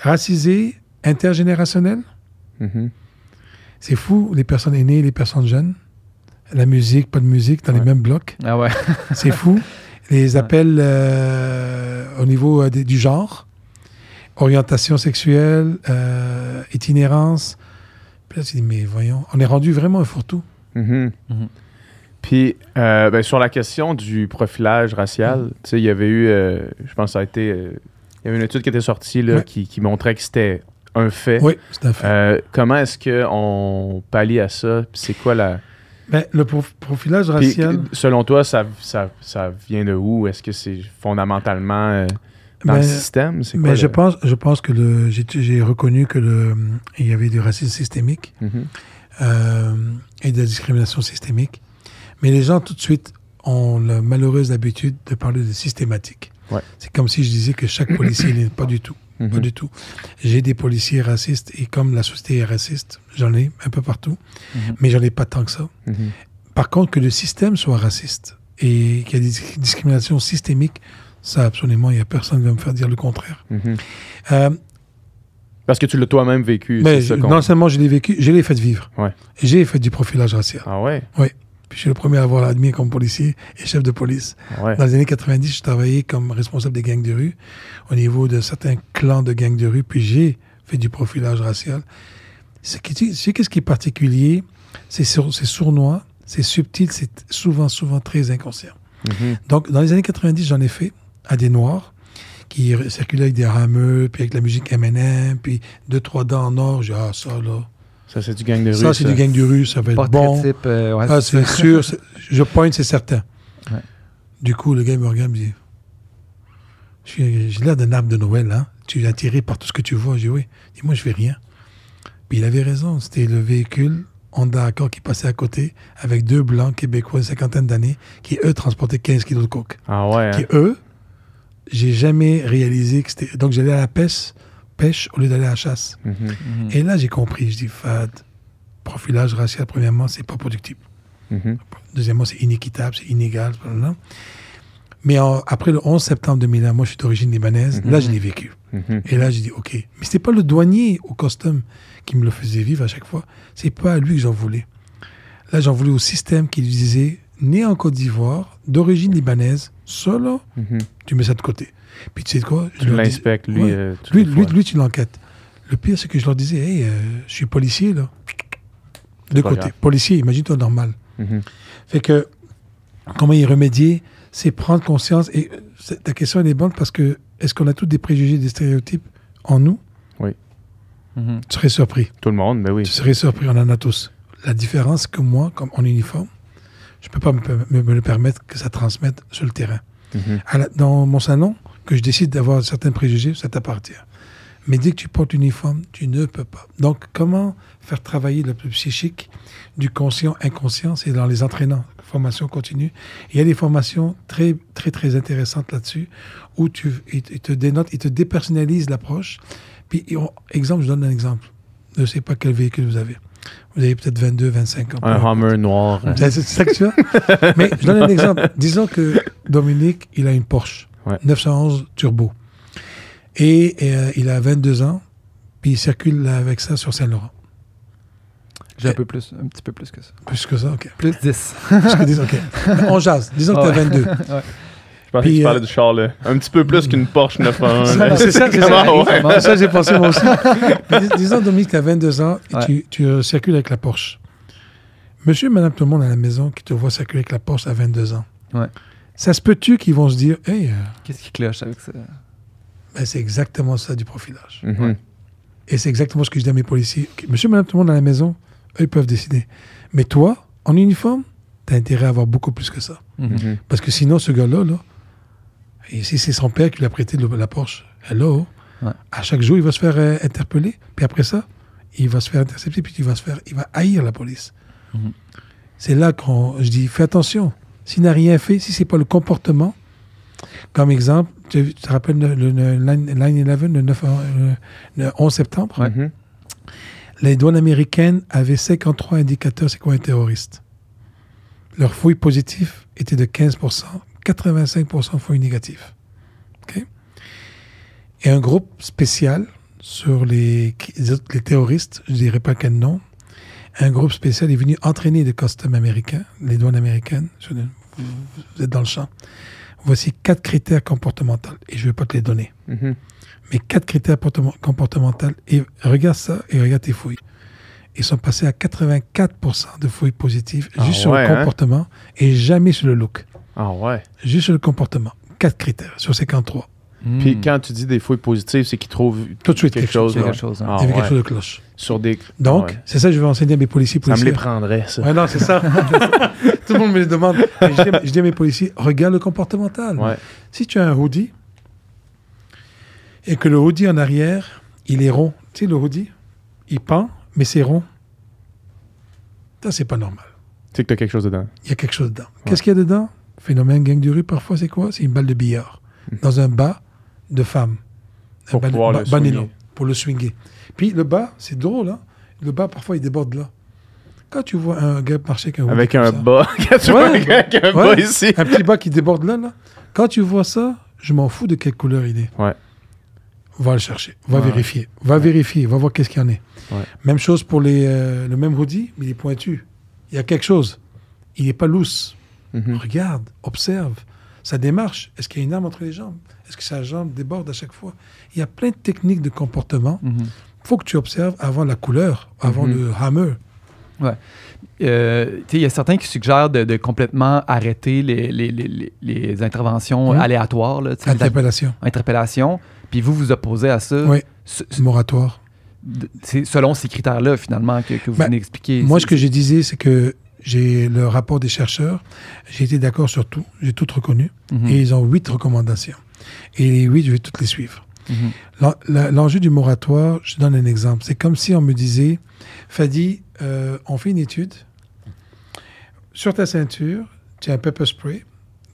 Racisés, intergénérationnels,
Mhm.
c'est fou, les personnes aînées, les personnes jeunes. La musique, pas de musique, dans les mêmes blocs.
Ah ouais. *laughs*
C'est fou. Les appels euh, au niveau euh, des- du genre, orientation sexuelle, euh, itinérance. Puis là, tu dis, mais voyons, on est rendu vraiment un fourre-tout.
Mhm.
Mhm.
Puis, euh, ben, sur la question du profilage racial, sais, il y avait eu, euh, je pense que ça a été, euh, il y avait une étude qui était sortie là,
Ouais.
qui, qui montrait que c'était un fait.
Oui, c'est un fait.
Comment est-ce qu'on pallie à ça? Puis c'est quoi la...
Ben, le prof- profilage
Puis,
racial,
selon toi, ça, ça, ça vient de où? Est-ce que c'est fondamentalement dans
Ben,
le système? C'est
mais je, pense, je pense que le, j'ai, j'ai reconnu que le, il y avait du racisme systémique
Mhm.
Euh, et de la discrimination systémique. Mais les gens, tout de suite, ont la malheureuse habitude de parler de systématique.
Ouais.
C'est comme si je disais que chaque policier n'est pas du tout. Pas
Mhm.
du tout. J'ai des policiers racistes et comme la société est raciste, j'en ai un peu partout,
Mhm.
mais j'en ai pas tant que ça.
Mhm.
Par contre, que le système soit raciste et qu'il y a des dis- discriminations systémiques, ça absolument, il n'y a personne qui va me faire dire le contraire.
Mhm.
Euh,
Parce que tu l'as toi-même vécu.
mais
ça
non seulement je l'ai vécu, je l'ai fait vivre.
Ouais.
J'ai fait du profilage racial.
Ah ouais?
Puis je suis le premier à avoir admis comme policier et chef de police.
Ah ouais.
Dans les années 90, je travaillais comme responsable des gangs de rue au niveau de certains clans de gangs de rue, puis j'ai fait du profilage racial. Ce qui, tu sais, qu'est-ce qui est particulier? C'est sournois, c'est subtil, c'est souvent, souvent très inconscient.
Mhm.
Donc, dans les années 90, j'en ai fait à des Noirs qui circulaient avec des rameux, puis avec la musique M&M, puis deux, trois dents en or. J'ai ah, ça, là,
Ça, c'est du gang de rue.
ça, c'est du gang de rue, ça va être
Portrait
bon.
type. euh, ouais,
Ah,
c'est
sûr, *laughs* je pointe, c'est certain.
Ouais.
Du coup, le gars il me regarde, il me dit J'ai l'air d'un arbre de Noël, hein Tu es attiré par tout ce que tu vois. J'ai dit Oui. Dit Moi, je fais rien. Puis il avait raison, c'était le véhicule Honda Accord qui passait à côté avec deux blancs québécois de cinquantaine d'années qui, eux, transportaient 15 kilos de coke.
Ah ouais. hein.
Qui, eux, j'ai jamais réalisé que c'était. Donc, j'allais à la pêche, pêche au lieu d'aller à la chasse.
Mhm.
Mhm.
Et là, j'ai compris. Je dis, Fad, profilage racial, premièrement, c'est pas productif.
Mhm.
Deuxièmement, c'est inéquitable, c'est inégal. blablabla. Mais en- après le 11 septembre 2001, moi, je suis d'origine libanaise. Là, je l'ai vécu.
Mhm.
Et là, j'ai dit, OK. Mais c'était pas le douanier au custom qui me le faisait vivre à chaque fois. C'est pas à lui que j'en voulais. Là, j'en voulais au système qui disait, né en Côte d'Ivoire, d'origine libanaise, solo,
Mhm.
tu mets ça de côté. Puis tu sais de quoi Je
Tu
dis-
l'inspectes, lui.
Ouais.
euh,
lui, lui, lui, tu l'enquêtes. Le pire, c'est que je leur disais, hey, euh, je suis policier, là. De côté.
grave.
Policier, imagine-toi normal.
Mhm.
Fait que, comment y remédier C'est prendre conscience. Et euh, ta question, elle est bonne parce que, est-ce qu'on a tous des préjugés, des stéréotypes en nous?
Mhm.
Tu serais surpris.
Tout le monde, mais oui.
Tu serais surpris, on en a tous. La différence, c'est que moi, comme en uniforme, je peux pas me, per- me- me le permettre que ça transmette sur le terrain.
Mhm.
À la- dans mon salon, que je décide d'avoir certains préjugés, ça t'appartient. Mais dès que tu portes uniforme, tu ne peux pas. Donc, comment faire travailler le plus psychique du conscient inconscient C'est dans les entraînants, formation continue. Il y a des formations très, très, très intéressantes là-dessus où tu, ils, te dénotent, ils te dépersonnalisent l'approche. Puis, exemple, je donne un exemple. Je ne sais pas quel véhicule vous avez. Vous avez peut-être 22, 25 ans.
Un Hummer noir.
C'est ça que tu as? *laughs* Mais je donne un exemple. Disons que Dominique, il a une Porsche
Ouais.
911 Turbo. Et euh, il a 22 ans, puis il circule avec ça sur Saint-Laurent.
J'ai un peu plus, un petit peu plus que ça.
Plus que ça, OK.
Plus 10.
Plus que 10, OK. *laughs* On jase. Disons que tu as
Ouais.
22.
Je pensais que tu
euh,
parlais du char, là. Un petit peu plus qu'une Porsche 911. *laughs*
Ça, C'est ça, c'est ça.
ouais.
Ça, j'ai pensé moi aussi. *laughs* Dis- disons, Dominique, tu as 22 ans et
Ouais.
tu, tu, euh, circules avec la Porsche. Monsieur et madame tout le monde à la maison qui te voit circuler avec la Porsche à 22 ans.
Ouais.
Ça se peut-tu qu'ils vont se dire, hey, euh,
Qu'est-ce qui cloche avec ça?
ben, c'est exactement ça du profilage.
Mhm.
Et c'est exactement ce que je dis à mes policiers. Monsieur, madame, tout le monde à la maison, eux, ils peuvent décider. Mais toi, en uniforme, tu as intérêt à avoir beaucoup plus que ça.
Mhm.
Parce que sinon, ce gars-là, là, et si c'est son père qui lui a prêté le- la Porsche, hello,
Ouais.
à chaque jour, il va se faire euh, interpeller. Puis après ça, il va se faire intercepter, puis il va se faire, il va haïr la police.
Mhm.
C'est là qu'on, je dis, fais attention. S'il n'a rien fait, si c'est pas le comportement, comme exemple, tu, te rappelles le, le, le 9-11, le, 9, euh, le 11 septembre?
Mhm.
les douanes américaines avaient 53 indicateurs c'est quoi un terroriste? Leur fouille positif était de 15%, 85% fouille négatif. OK? Et un groupe spécial sur les, les terroristes, je dirais pas quel nom, un groupe spécial est venu entraîner les customs américains, les douanes américaines. vous, êtes dans le champ. Voici quatre critères comportementaux et je ne vais pas te les donner
Mhm.
mais quatre critères portement- comportementaux. Et regarde ça et regarde tes fouilles. Ils sont passés à 84% de fouilles positives
Ah
juste sur le
hein?
comportement et jamais sur le look.
Ah ouais.
Juste sur le comportement. Quatre critères sur 53.
Puis
Mhm.
quand tu dis des fouilles positives, c'est qu'ils trouvent
Tout de suite
quelque
quelque chose.
quelque chose, hein.
Ah
Il y avait
ouais.
quelque chose de cloche.
Sur des.
Donc,
ouais.
c'est ça que je vais enseigner à mes policiers.
Ça me les prendrait, ça.
Ouais, non, c'est ça. *laughs* Tout le monde me le demande. Je dis, je dis à mes policiers, regarde le comportemental.
Ouais.
Si tu as un hoodie et que le hoodie en arrière, il est rond. Tu sais, le hoodie, il pend, mais c'est rond. Ça, c'est pas normal.
Tu sais que t'as quelque chose dedans.
Il y a quelque chose dedans. Qu'est-ce qu'il y a dedans? Phénomène gang de rue, parfois, c'est quoi? C'est une balle de billard dans un bas de femme. Un
Pour
bas
pouvoir le
bas
swinguer.
pour le swinger. Puis le bas, c'est drôle, hein Le bas, parfois, il déborde là. Quand tu vois un gars marcher avec un
Avec un bas. *laughs* Quand tu vois un gars avec un
Ouais.
bas ici.
un petit bas qui déborde là, là. Quand tu vois ça, je m'en fous de quelle couleur il est.
Ouais.
Va le chercher, va
Ouais.
vérifier, va vérifier, va voir qu'est-ce qu'il y en est.
Ouais.
Même chose pour les, euh, le même hoodie, mais il est pointu. Il y a quelque chose. Il n'est pas
Mhm.
Regarde, observe. Sa démarche, est-ce qu'il y a une arme entre les jambes? Est-ce que sa jambe déborde à chaque fois? Il y a plein de techniques de comportement.
Mhm.
Il faut que tu observes avant la couleur, avant
Mhm.
le hammer.
Euh, tu sais, il y a certains qui suggèrent de, de complètement arrêter les, les, les, les- interventions
Mhm.
aléatoires, là,
Interpellation.
interpellation. Puis vous vous opposez à ça.
Oui.
Ce-
Moratoire.
C'est selon ces critères-là, finalement, que, que vous
Ben,
venez d'expliquer.
Moi, ce que je disais, c'est que j'ai le rapport des chercheurs. J'ai été d'accord sur tout. J'ai tout reconnu.
Mhm.
Et ils ont huit recommandations. Et les huit, je vais toutes les suivre.
Mhm.
L'enjeu du moratoire, je donne un exemple. C'est comme si on me disait, Fadi, euh, on fait une étude. Sur ta ceinture, tu as un pepper spray,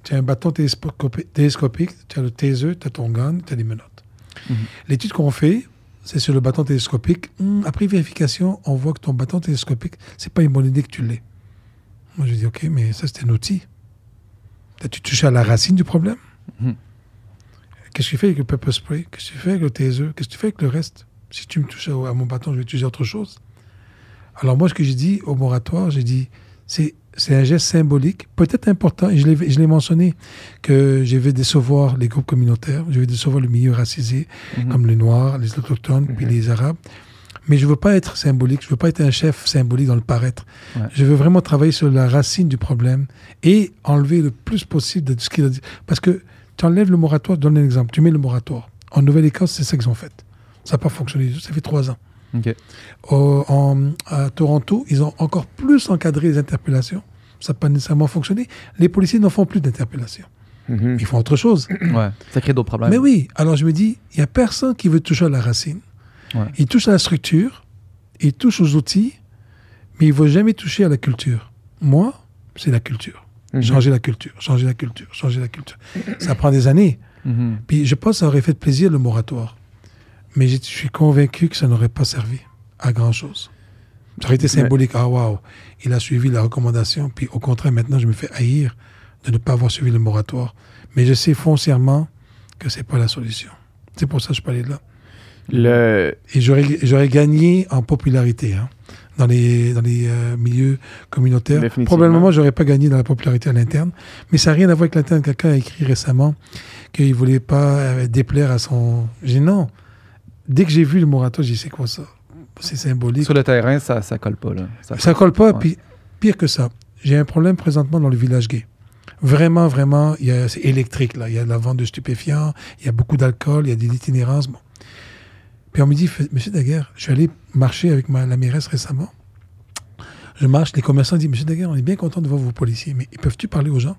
tu as un bâton télescopi- télescopique, tu as le taser, tu as ton gun, tu as des menottes.
Mhm.
L'étude qu'on fait, c'est sur le bâton télescopique. Hum, après vérification, on voit que ton bâton télescopique, c'est pas une bonne idée que tu l'aies. Moi, je dis, OK, mais ça, c'est un outil. As-tu touché à la racine du problème?
Mhm.
Qu'est-ce que tu fais avec le pepper spray? Qu'est-ce que tu fais avec le taser? Qu'est-ce que tu fais avec le reste? Si tu me touches à, mon bâton, je vais utiliser autre chose. Alors moi, ce que j'ai dit au moratoire, j'ai dit, c'est, c'est un geste symbolique, peut-être important, et je l'ai, je l'ai mentionné, que je vais décevoir les groupes communautaires, je vais décevoir le milieu racisé,
Mhm.
comme les Noirs, les Autochtones, puis
Mhm.
les Arabes. Mais je veux pas être symbolique, je veux pas être un chef symbolique dans le paraître.
Ouais.
Je veux vraiment travailler sur la racine du problème et enlever le plus possible de ce qu'il a dit. Parce que tu enlèves le moratoire, je donne un exemple, tu mets le moratoire. En Nouvelle-Écosse, c'est ça qu'ils ont fait. Ça n'a pas fonctionné, ça fait trois ans.
OK.
Au- en- à Toronto, ils ont encore plus encadré les interpellations. Ça n'a pas nécessairement fonctionné. Les policiers n'en font plus d'interpellations.
Mhm.
Ils font autre chose.
Ouais. Ça crée d'autres problèmes.
Mais oui, alors je me dis, il n'y a personne qui veut toucher à la racine.
Ouais.
Il touche à la structure, il touche aux outils, mais il ne veut jamais toucher à la culture. Moi, c'est la culture.
Mhm.
Changer la culture, changer la culture, changer la culture. Ça prend des années.
Mhm.
Puis je pense que ça aurait fait plaisir le moratoire. Mais je suis convaincu que ça n'aurait pas servi à grand-chose. Ça aurait été symbolique. Ah, waouh, il a suivi la recommandation. Puis au contraire, maintenant, je me fais haïr de ne pas avoir suivi le moratoire. Mais je sais foncièrement que c'est pas la solution. C'est pour ça que je parlais de là.
Le...
Et j'aurais gagné en popularité hein, dans les, dans les euh, milieux communautaires. Probablement, j'aurais pas gagné dans la popularité à l'interne. Mais ça n'a rien à voir avec l'interne. Quelqu'un a écrit récemment qu'il voulait pas euh, déplaire à son... J'ai dit non. Dès que j'ai vu le moratoire, j'ai dit c'est quoi ça? C'est symbolique.
Sur le terrain, ça, ça colle pas. Là. Ça,
Ça colle pas. Puis pire que ça, j'ai un problème présentement dans le village gay. Vraiment, vraiment, il y a- c'est électrique là. Il y a de la vente de stupéfiants, il y a beaucoup d'alcool, il y a des itinérances. Bon. Puis on me dit, Monsieur Daguerre, je suis allé marcher avec ma, la mairesse récemment. Je marche, les commerçants disent, Monsieur Daguerre, on est bien content de voir vos policiers, mais ils peuvent-tu parler aux gens?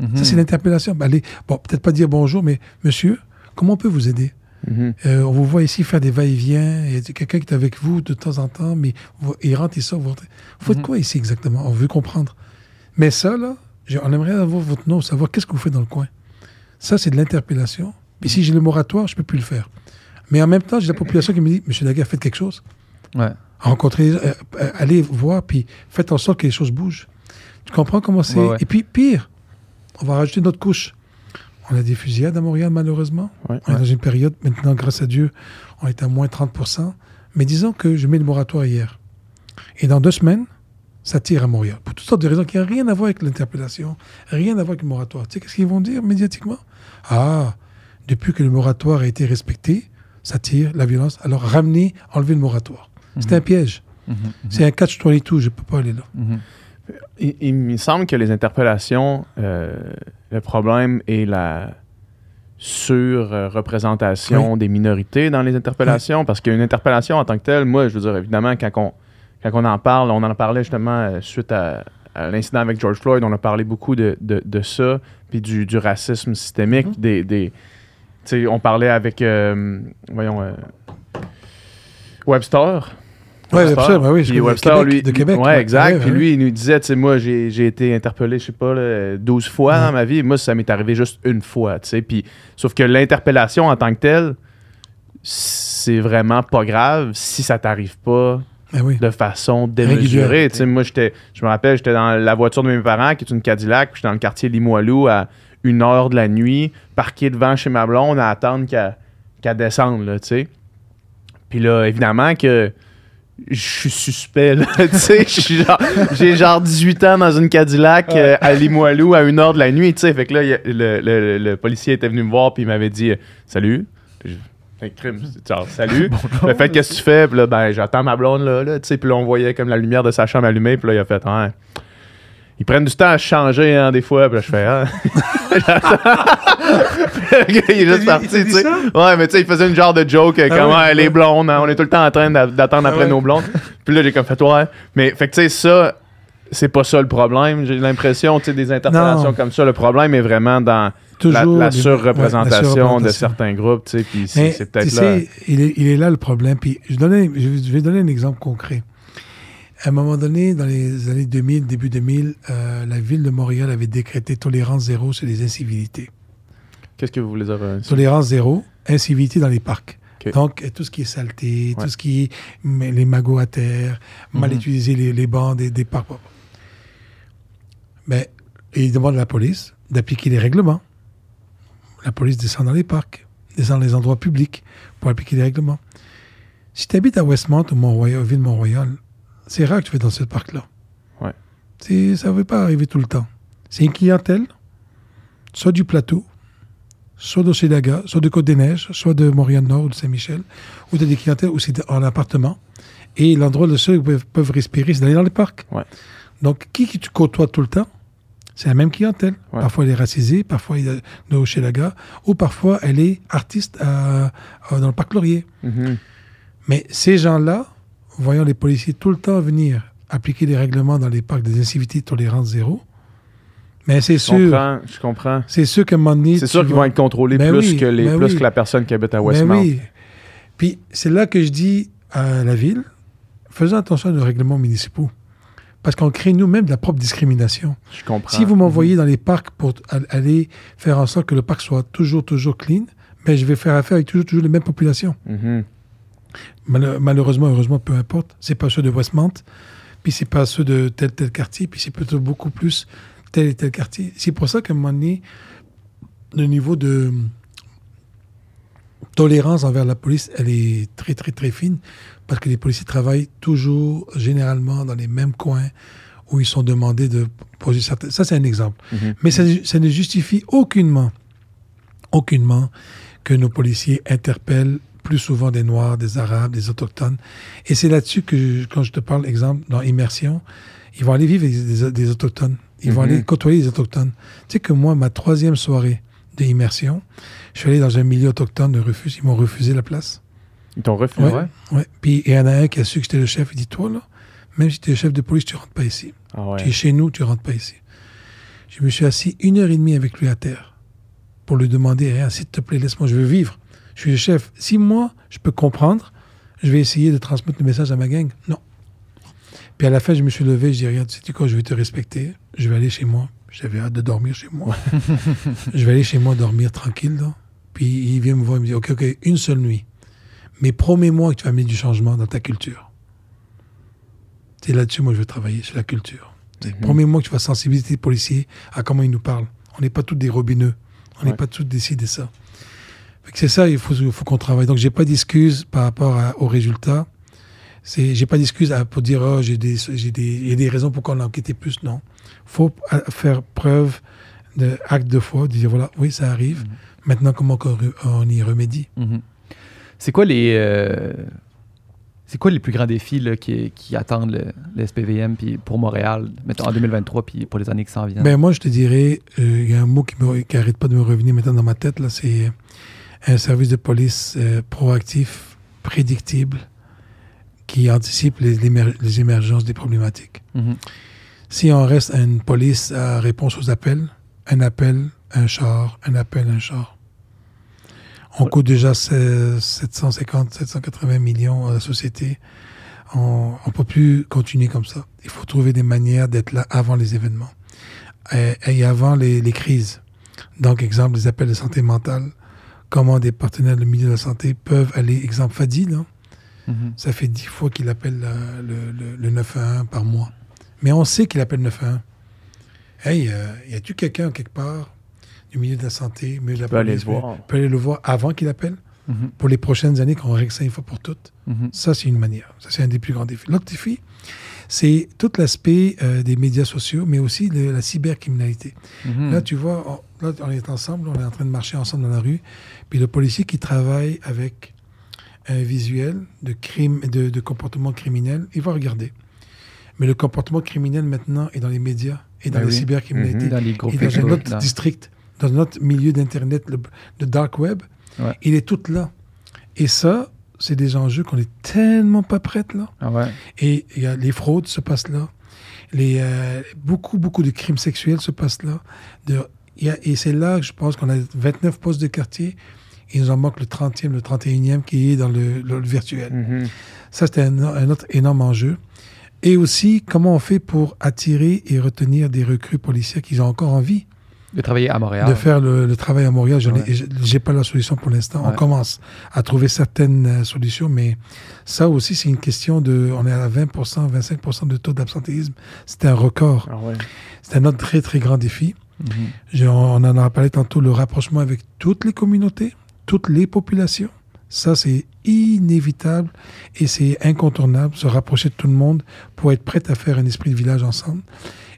Mhm.
Ça, c'est l'interpellation. Ben, allez, bon, peut-être pas dire bonjour, mais Monsieur, comment on peut vous aider?
Mhm.
euh, on vous voit ici faire des va-et-vient. Il y a quelqu'un qui est avec vous de temps en temps, mais vous- il rentre, il sort. Vous rentrez. Vous faites
Mhm.
quoi ici exactement? On veut comprendre. Mais ça, là, on aimerait avoir votre nom, savoir qu'est-ce que vous faites dans le coin. Ça, c'est de l'interpellation. Puis si j'ai le moratoire, je peux plus le faire. Mais en même temps, j'ai la population qui me dit Monsieur Daguerre, faites quelque chose.
Ouais.
Rencontrez, euh, euh, allez voir, puis faites en sorte que les choses bougent. Tu comprends comment c'est?
Ouais, ouais.
Et puis, pire, on va rajouter notre couche. On a des fusillades à Montréal, malheureusement.
Ouais.
On est dans une période, maintenant, grâce à Dieu, on est à moins 30% Mais disons que je mets le moratoire hier. Et dans deux semaines, ça tire à Montréal. Pour toutes sortes de raisons qui n'ont rien à voir avec l'interpellation, rien à voir avec le moratoire. Tu sais, qu'est-ce qu'ils vont dire médiatiquement? Ah, depuis que le moratoire a été respecté, ça tire, la violence. Alors ramener, enlever le moratoire. C'est un piège.
Mhm. Mhm.
C'est un catch-22, je ne peux pas aller là.
Mhm.
Il, il me semble que les interpellations, euh, le problème est la sur-représentation des minorités dans les interpellations. Parce qu'une interpellation en tant que telle, moi, je veux dire, évidemment, quand on, quand on en parle, on en parlait justement euh, suite à, à l'incident avec George Floyd, on a parlé beaucoup de, de, de ça, puis du, du racisme systémique. Des, sais, on parlait avec, euh, voyons, euh, Webster.
Ouais, Webster, ben oui,
Puis Webster,
Québec,
lui,
de Québec,
Ouais, exact.
Ouais,
Puis
ouais.
lui, il nous disait, tu sais, moi, j'ai été interpellé, je sais pas, là, 12 fois
Ouais.
dans ma vie. Moi, ça m'est arrivé juste une fois, tu sais. Puis, sauf que l'interpellation en tant que telle, c'est vraiment pas grave si ça t'arrive pas
Ben oui.
de façon démesurée.
tu
Tu sais, moi, j'étais, je me rappelle, j'étais dans la voiture de mes parents, qui est une Cadillac, puis j'étais dans le quartier Limoilou à une heure de la nuit, parqué devant chez ma blonde à attendre qu'elle descende, là, tu sais. Puis là, évidemment que je suis suspect, là, *laughs* tu sais. genre- J'ai genre 18 ans dans une Cadillac euh, à Limoilou à une heure de la nuit, tu sais. Fait que là, a- le, le- le policier était venu me voir, puis il m'avait dit Salut. Fait crime, genre, salut. *laughs* Le fait, qu'est-ce que tu fais? Puis là, ben, j'attends ma blonde, là, là, tu sais. Puis là, on voyait comme la lumière de sa chambre allumée. Puis là, il a fait, ouais. Ils prennent du temps à changer, hein, des fois. Puis là, je fais, *laughs* ah. Gars, il est juste parti, tu sais. Ouais, mais tu sais, il faisait une genre de joke, euh,
Ah
comme,
ouais,
Ouais, elle
ouais.
est blonde, hein, on est tout le temps en train d'a- d'attendre
Ah
après
ouais.
nos blondes. Puis là, j'ai comme fait, ouais. Mais, fait que, tu sais, ça, c'est pas ça le problème. J'ai l'impression, tu sais, des interpellations
Non.
comme ça. Le problème est vraiment dans la, surreprésentation
ouais,
de certains groupes, tu sais. Puis c'est peut-être là.
sais, il est, il est là le problème. Puis je, donnais- je vais donner un exemple concret. À un moment donné, dans les années 2000, début 2000, euh, la ville de Montréal avait décrété tolérance zéro sur les incivilités.
Qu'est-ce que vous voulez dire? euh,
Tolérance zéro, incivilité dans les parcs. Donc, euh, tout ce qui est saleté,
Ouais.
tout ce qui est les magots à terre, mal
Mhm.
utiliser les, les bancs des, des parcs. Mais ils demandent à la police d'appliquer les règlements. La police descend dans les parcs, descend dans les endroits publics pour appliquer les règlements. Si tu habites à Westmont ou Mont-Royal, ville Mont-Royal, c'est rare que tu vas dans ce parc-là.
Ouais.
C'est- Ça ne veut pas arriver tout le temps. C'est une clientèle, soit du plateau, soit d'Océdaga, soit de Côte-des-Neiges, soit de Montréal-Nord ou de Saint-Michel, ou tu as des clientèles où c'est en appartement. Et l'endroit le seul où ils peuvent, respirer, c'est d'aller dans les parcs.
Ouais.
Donc, qui, qui tu côtoies tout le temps, c'est la même clientèle.
Ouais.
Parfois, elle est racisée, parfois, elle est de Hochelaga, ou parfois, elle est artiste à- à- dans le parc Laurier.
Mhm.
Mais ces gens-là, voyant les policiers tout le temps venir appliquer les règlements dans les parcs des incivilités tolérance zéro, mais c'est sûr,
comprends, je comprends.
c'est sûr qu'à un moment donné,
C'est
tu
sûr qu'ils
vas-
vont être contrôlés
Ben
plus,
oui,
que, les,
ben
plus
oui.
que la personne qui habite à
Ben
Westmount.
oui. Puis c'est là que je dis à la ville, faisons attention nos règlements municipaux. Parce qu'on crée nous-mêmes de la propre discrimination.
Je comprends.
Si vous m'envoyez dans les parcs pour aller faire en sorte que le parc soit toujours, toujours clean, ben je vais faire affaire avec toujours, toujours les mêmes populations.
Mhm.
Mal- malheureusement, heureusement, peu importe. C'est pas ceux de Westmount, puis c'est pas ceux de tel, tel quartier, puis c'est plutôt beaucoup plus tel et tel quartier. C'est pour ça qu'à un moment donné, le niveau de tolérance envers la police, elle est très, très, très fine, parce que les policiers travaillent toujours, généralement, dans les mêmes coins où ils sont demandés de poser certains... Ça, c'est un exemple.
Mhm.
Mais ça, ça ne justifie aucunement, aucunement que nos policiers interpellent plus souvent des Noirs, des Arabes, des Autochtones. Et c'est là-dessus que, je- quand je te parle, exemple, dans Immersion, ils vont aller vivre avec des, des Autochtones. Ils vont
Mhm.
aller côtoyer les Autochtones. Tu sais que moi, ma troisième soirée d'immersion, je suis allé dans un milieu autochtone de refus. Ils m'ont refusé la place.
Ils t'ont refusé.
Ouais.
Ouais.
Ouais. Puis il y en a un qui a su que j'étais le chef. Il dit Toi, là, même si tu es le chef de police, tu rentres pas ici.
Ah ouais.
Tu es chez nous, tu rentres pas ici. Je me suis assis une heure et demie avec lui à terre pour lui demander Rien, s'il te plaît, laisse-moi, je veux vivre. Je suis le chef. Si moi, je peux comprendre, je vais essayer de transmettre le message à ma gang. Non. Puis à la fin, je me suis levé, je dis Regarde, sais-tu quoi, je vais te respecter. Je vais aller chez moi. J'avais hâte de dormir chez moi. *laughs* je vais aller chez moi dormir tranquille. Là. Puis il vient me voir, il me dit Ok, ok, une seule nuit. Mais promets-moi que tu vas amener du changement dans ta culture. C'est là-dessus, moi, je veux travailler, sur la culture.
Mhm.
Promets-moi que tu vas sensibiliser les policiers à comment ils nous parlent. On n'est pas tous des robineux. On n'est
Ouais.
pas tous décidés ça. Fait que C'est ça, il faut, il faut qu'on travaille. Donc, j'ai pas d'excuses par rapport à- aux résultats. C'est, j'ai pas d'excuses pour dire, oh, j'ai des, j'ai des, il y a des raisons pour qu'on a enquêté plus. Non. faut a- faire preuve de acte de foi, de dire, voilà, oui, ça arrive. Maintenant, comment on y remédie?
Mhm. C'est quoi les euh, c'est quoi les plus grands défis là, qui, qui attendent le, le SPVM puis pour Montréal en 2023 puis pour les années qui s'en viennent?
Ben, moi, je te dirais, euh, il y a un mot qui, me, qui arrête pas de me revenir maintenant dans ma tête, là, c'est un service de police euh, proactif, prédictible, qui anticipe les, émergences des problématiques.
Mhm.
Si on reste à une police à réponse aux appels, un appel, un char, un appel, un char. On coûte déjà se- 750, 780 millions à la société. On ne peut plus continuer comme ça. Il faut trouver des manières d'être là avant les événements et, et avant les, les crises. Donc, exemple, les appels de santé mentale. Comment des partenaires du milieu de la santé peuvent aller, exemple, Fadi, là,
Mhm.
ça fait dix fois qu'il appelle euh, le, le, le 911 par mois. Mais on sait qu'il appelle 911. Hey, euh, y a-tu quelqu'un quelque part du milieu de la santé, milieu de la
peut aller le voir.
peut aller le voir avant qu'il appelle?
Mhm.
pour les prochaines années qu'on règle ça une fois pour toutes?
Mhm.
Ça, c'est une manière. Ça, c'est un des plus grands défis. L'autre défi, c'est tout l'aspect euh, des médias sociaux, mais aussi de la cybercriminalité. Là, tu vois, on, là, on est ensemble, on est en train de marcher ensemble dans la rue, puis le policier qui travaille avec un visuel de crime, de, de comportement criminel, il va regarder. Mais le comportement criminel maintenant est dans les médias et dans
Ben oui. Mhm.
dans les groupes
Et dans un autre
dans-
district, dans notre milieu d'Internet, le, le dark web,
Ouais.
il est tout là. Et ça, c'est des enjeux qu'on est tellement pas prêts là.
Ah ouais.
Et il y a les fraudes se passent là. Les, euh, beaucoup, beaucoup de crimes sexuels se passent là. De, et c'est là je pense qu'on a 29 postes de quartier. Il nous en manque le 30e, le 31e qui est dans le, virtuel.
Mhm.
Ça, c'était un, un autre énorme enjeu. Et aussi, comment on fait pour attirer et retenir des recrues policiers qui ont encore envie
De travailler à Montréal.
de faire le, le travail à Montréal. Je
Ouais.
n'ai pas la solution pour l'instant. On commence à trouver certaines euh, solutions, mais ça aussi, c'est une question de... On est à 20%, 25% de taux d'absentéisme. C'est un record.
Ah ouais.
C'est un autre très, très grand défi.
Mhm.
On en a parlé tantôt, le rapprochement avec toutes les communautés, toutes les populations. Ça, c'est inévitable et c'est incontournable, se rapprocher de tout le monde pour être prêt à faire un esprit de village ensemble.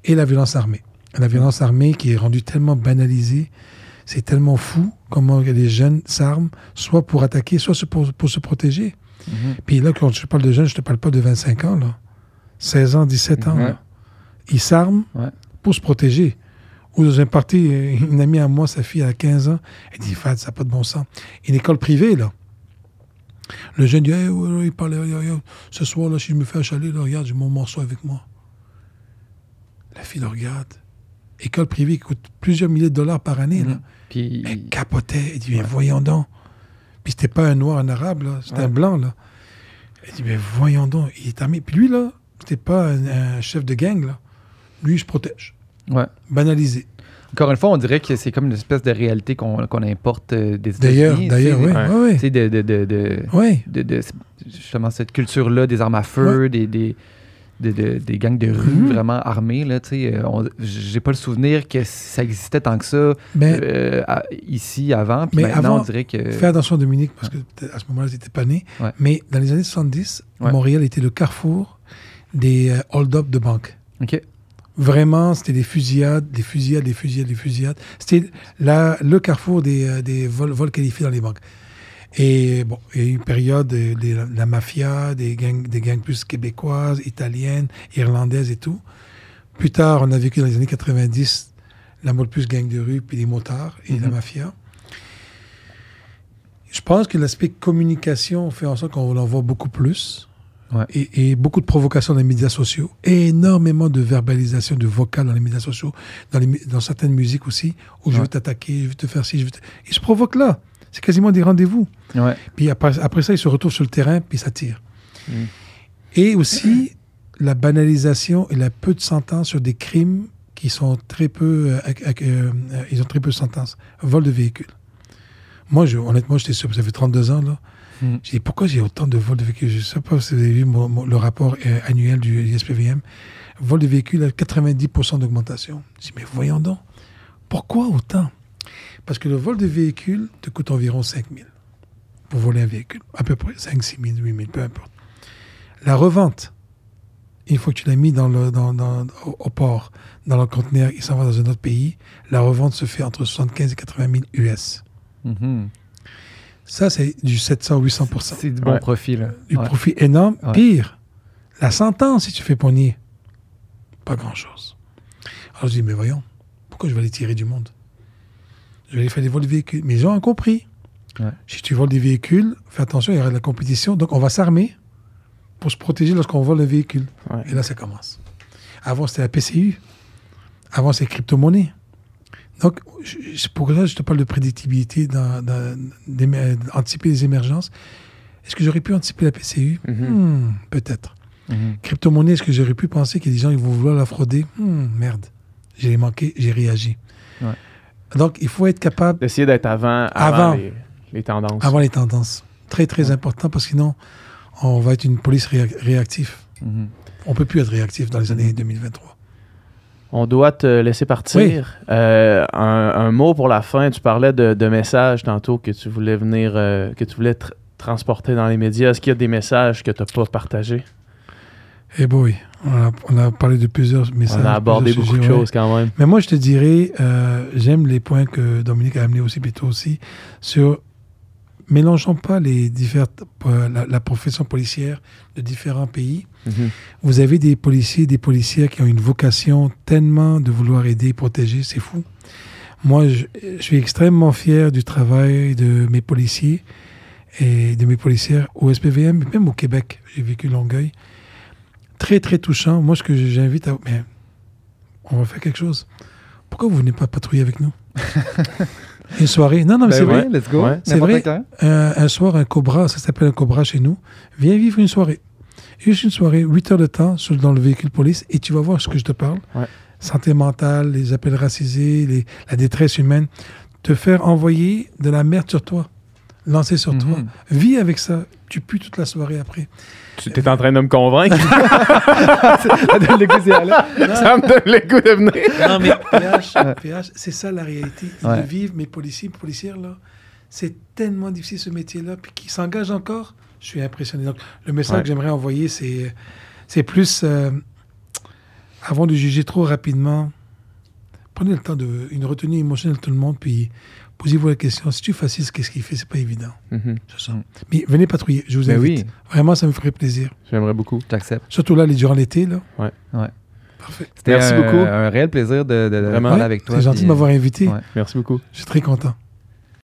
Et la violence armée. La violence armée qui est rendue tellement banalisée, c'est tellement fou comment les jeunes s'arment, soit pour attaquer, soit pour, pour se protéger.
Mhm.
Puis là, quand je parle de jeunes, je te parle pas de 25 ans, là. 16 ans, 17 ans, là. Ils s'arment
Ouais.
pour se protéger. Ou dans un parti, une amie à moi, sa fille a 15 ans, elle dit, Fad, ça n'a pas de bon sens. Une école privée, là. Le jeune dit, Hey, ouais, ouais, il parlait, ce soir, là, si je me fais achaler, là, regarde, j'ai mon morceau avec moi. La fille le regarde. École privée qui coûte plusieurs milliers de dollars par année, là.
Mhm. Puis,
Elle capotait. Elle dit, mais voyons donc. Puis c'était pas un noir, un arabe, là. C'était un blanc, là. Elle dit, mais voyons donc. Il est armé. Puis lui, là, c'était pas un, un chef de gang, là. Lui, il se protège.
Ouais.
Banalisé.
Encore une fois, on dirait que c'est comme une espèce de réalité qu'on qu'on importe euh, des
D'ailleurs,
États-Unis.
d'ailleurs,
tu
oui.
de, de, de, de,
Oui.
de- de- justement cette culture-là des armes à feu, des, des, de- de- des gangs de rue
Mhm.
vraiment armés. Là, euh, J'ai pas le souvenir que ça existait tant que ça
Mais
euh, à- ici avant. Puis
Mais
maintenant,
avant,
on dirait que.
fais attention, Dominique, parce que peut-être à ce moment-là, tu n'étais pas né.
Ouais.
Mais dans les années 70,
Ouais.
Montréal était le carrefour des euh, hold-up de banque.
OK.
Vraiment, c'était des fusillades, des fusillades, des fusillades, des fusillades. C'était le carrefour des, euh, des vols, vols qualifiés dans les banques. Et bon, il y a eu une période de, de la mafia, des gangs, des gangs plus québécoises, italiennes, irlandaises et tout. Plus tard, on a vécu dans les années 90 la mode plus gang de rue, puis les motards et la
Mhm.
mafia. Je pense que l'aspect communication fait en sorte qu'on en voit beaucoup plus.
Ouais.
Et, et beaucoup de provocations dans les médias sociaux. énormément de verbalisation, de vocal dans les médias sociaux, dans, les mu- dans certaines musiques aussi, où je veux t'attaquer, je veux te faire ci, je veux te... Ils se provoquent là. C'est quasiment des rendez-vous.
Ouais.
Puis après, après ça, ils se retrouvent sur le terrain, puis ça tire.
Mm.
Et aussi, la banalisation et la peu de sentences sur des crimes qui sont très peu... euh, euh, ils ont très peu de sentences. Vol de véhicule. Moi, je, honnêtement, j'étais sûr, ça fait 32 ans, là.
Mm.
J'ai dit, pourquoi j'ai autant de vols de véhicules? Je ne sais pas si vous avez vu mon- mon- le rapport euh, annuel du ISPVM. Vol de véhicules à 90% d'augmentation. Je dis, mais voyons donc, pourquoi autant? Parce que le vol de véhicule te coûte environ 5 000 pour voler un véhicule. À peu près 5, 6 000, 8 000, peu importe. La revente, une fois que tu l'as mis dans le, dans, dans- au, port, dans le conteneur, il s'en va dans un autre pays, la revente se fait entre 75 et 80 000 US. Ça, c'est du 700-800%
C'est du bon
Ouais.
profit. Là.
du
Ouais.
profit énorme.
Ouais.
Pire, la sentence, si tu fais pogner, pas grand-chose. Alors je dis, mais voyons, pourquoi je vais aller tirer du monde? Je vais aller faire des vols de véhicules. Mais les gens ont compris.
Ouais.
Si tu voles des véhicules, fais attention, il y aura de la compétition. Donc, on va s'armer pour se protéger lorsqu'on vole un véhicule.
Ouais.
Et là, ça commence. Avant, c'était la PCU. Avant, c'est crypto-monnaie. Donc, c'est pour ça que je te parle de prédictibilité, dans- dans- d'émer- d'anticiper les émergences. Est-ce que j'aurais pu anticiper la PCU
Mhm.
Hmm, Peut-être.
Mhm.
Crypto-monnaie, est-ce que j'aurais pu penser que des gens ils vont vouloir la frauder? Hmm, Merde. J'ai manqué, j'ai réagi.
Ouais.
Donc, il faut être capable
D'essayer d'être avant, avant,
Avant.
Les, les tendances.
avant les tendances. Très, très important parce que sinon, on va être une police réac- réactive.
Mhm.
On peut plus être réactif dans les années 2023.
On doit te laisser partir. Euh, un, un mot pour la fin. Tu parlais de, de messages tantôt que tu voulais venir, euh, que tu voulais tr- transporter dans les médias. Est-ce qu'il y a des messages que tu n'as pas partagés?
Eh boy, on a, on a parlé de plusieurs messages.
On a abordé beaucoup de
ouais.
choses quand même.
Mais moi, je te dirais, euh, j'aime les points que Dominique a amenés aussi, toi aussi, sur mélangeons pas les différentes, euh, la, la profession policière de différents pays.
Mhm.
Vous avez des policiers, des policières qui ont une vocation tellement de vouloir aider, protéger, c'est fou. Moi, je, je suis extrêmement fier du travail de mes policiers et de mes policières au SPVM, même au Québec. J'ai vécu Longueuil. Très, très touchant. Moi, ce que j'invite à... Mais on va faire quelque chose. Pourquoi vous venez pas patrouiller avec nous? *laughs* Une soirée. Non, non, mais
Ben
c'est vrai.
let's go.
Ouais.
C'est vrai.
quand.
Un, un soir, un cobra, ça s'appelle un cobra chez nous. Viens vivre une soirée. Juste une soirée, 8 heures de temps sur- dans le véhicule police, et tu vas voir ce que je te parle.
Ouais.
Santé mentale, les appels racisés, les- la détresse humaine. Te faire envoyer de la merde sur toi, lancer sur toi.
Mhm.
Vis avec ça. Tu pues toute la soirée après.
Tu es en train de me convaincre. *laughs*
Ça donne le goût d'y aller.
ça me donne le goût de venir.
Non, mais PH, PH, c'est ça la réalité.
Ouais.
De vivre, mes policiers, policières, là, c'est tellement difficile ce métier-là, puis qui s'engagent encore, je suis impressionné. Donc, le message
Ouais.
que j'aimerais envoyer, c'est, c'est plus, euh, avant de juger trop rapidement, prenez le temps de, une retenue émotionnelle tout le monde, puis posez-vous la question, si tu fascistes, qu'est-ce qu'il fait? C'est pas évident.
Mhm.
C'est ça. Mais venez patrouiller, je vous invite.
oui,
Vraiment, ça me ferait plaisir.
J'aimerais beaucoup.
j'accepte.
Surtout là, les- durant l'été, là.
Ouais.
Ouais.
Parfait.
C'était
Merci
un,
beaucoup.
un réel plaisir de, de- de
Vraiment.
parler
Ouais,
avec toi.
C'est gentil
puis,
de m'avoir invité.
ouais.
Merci beaucoup.
Je suis très content.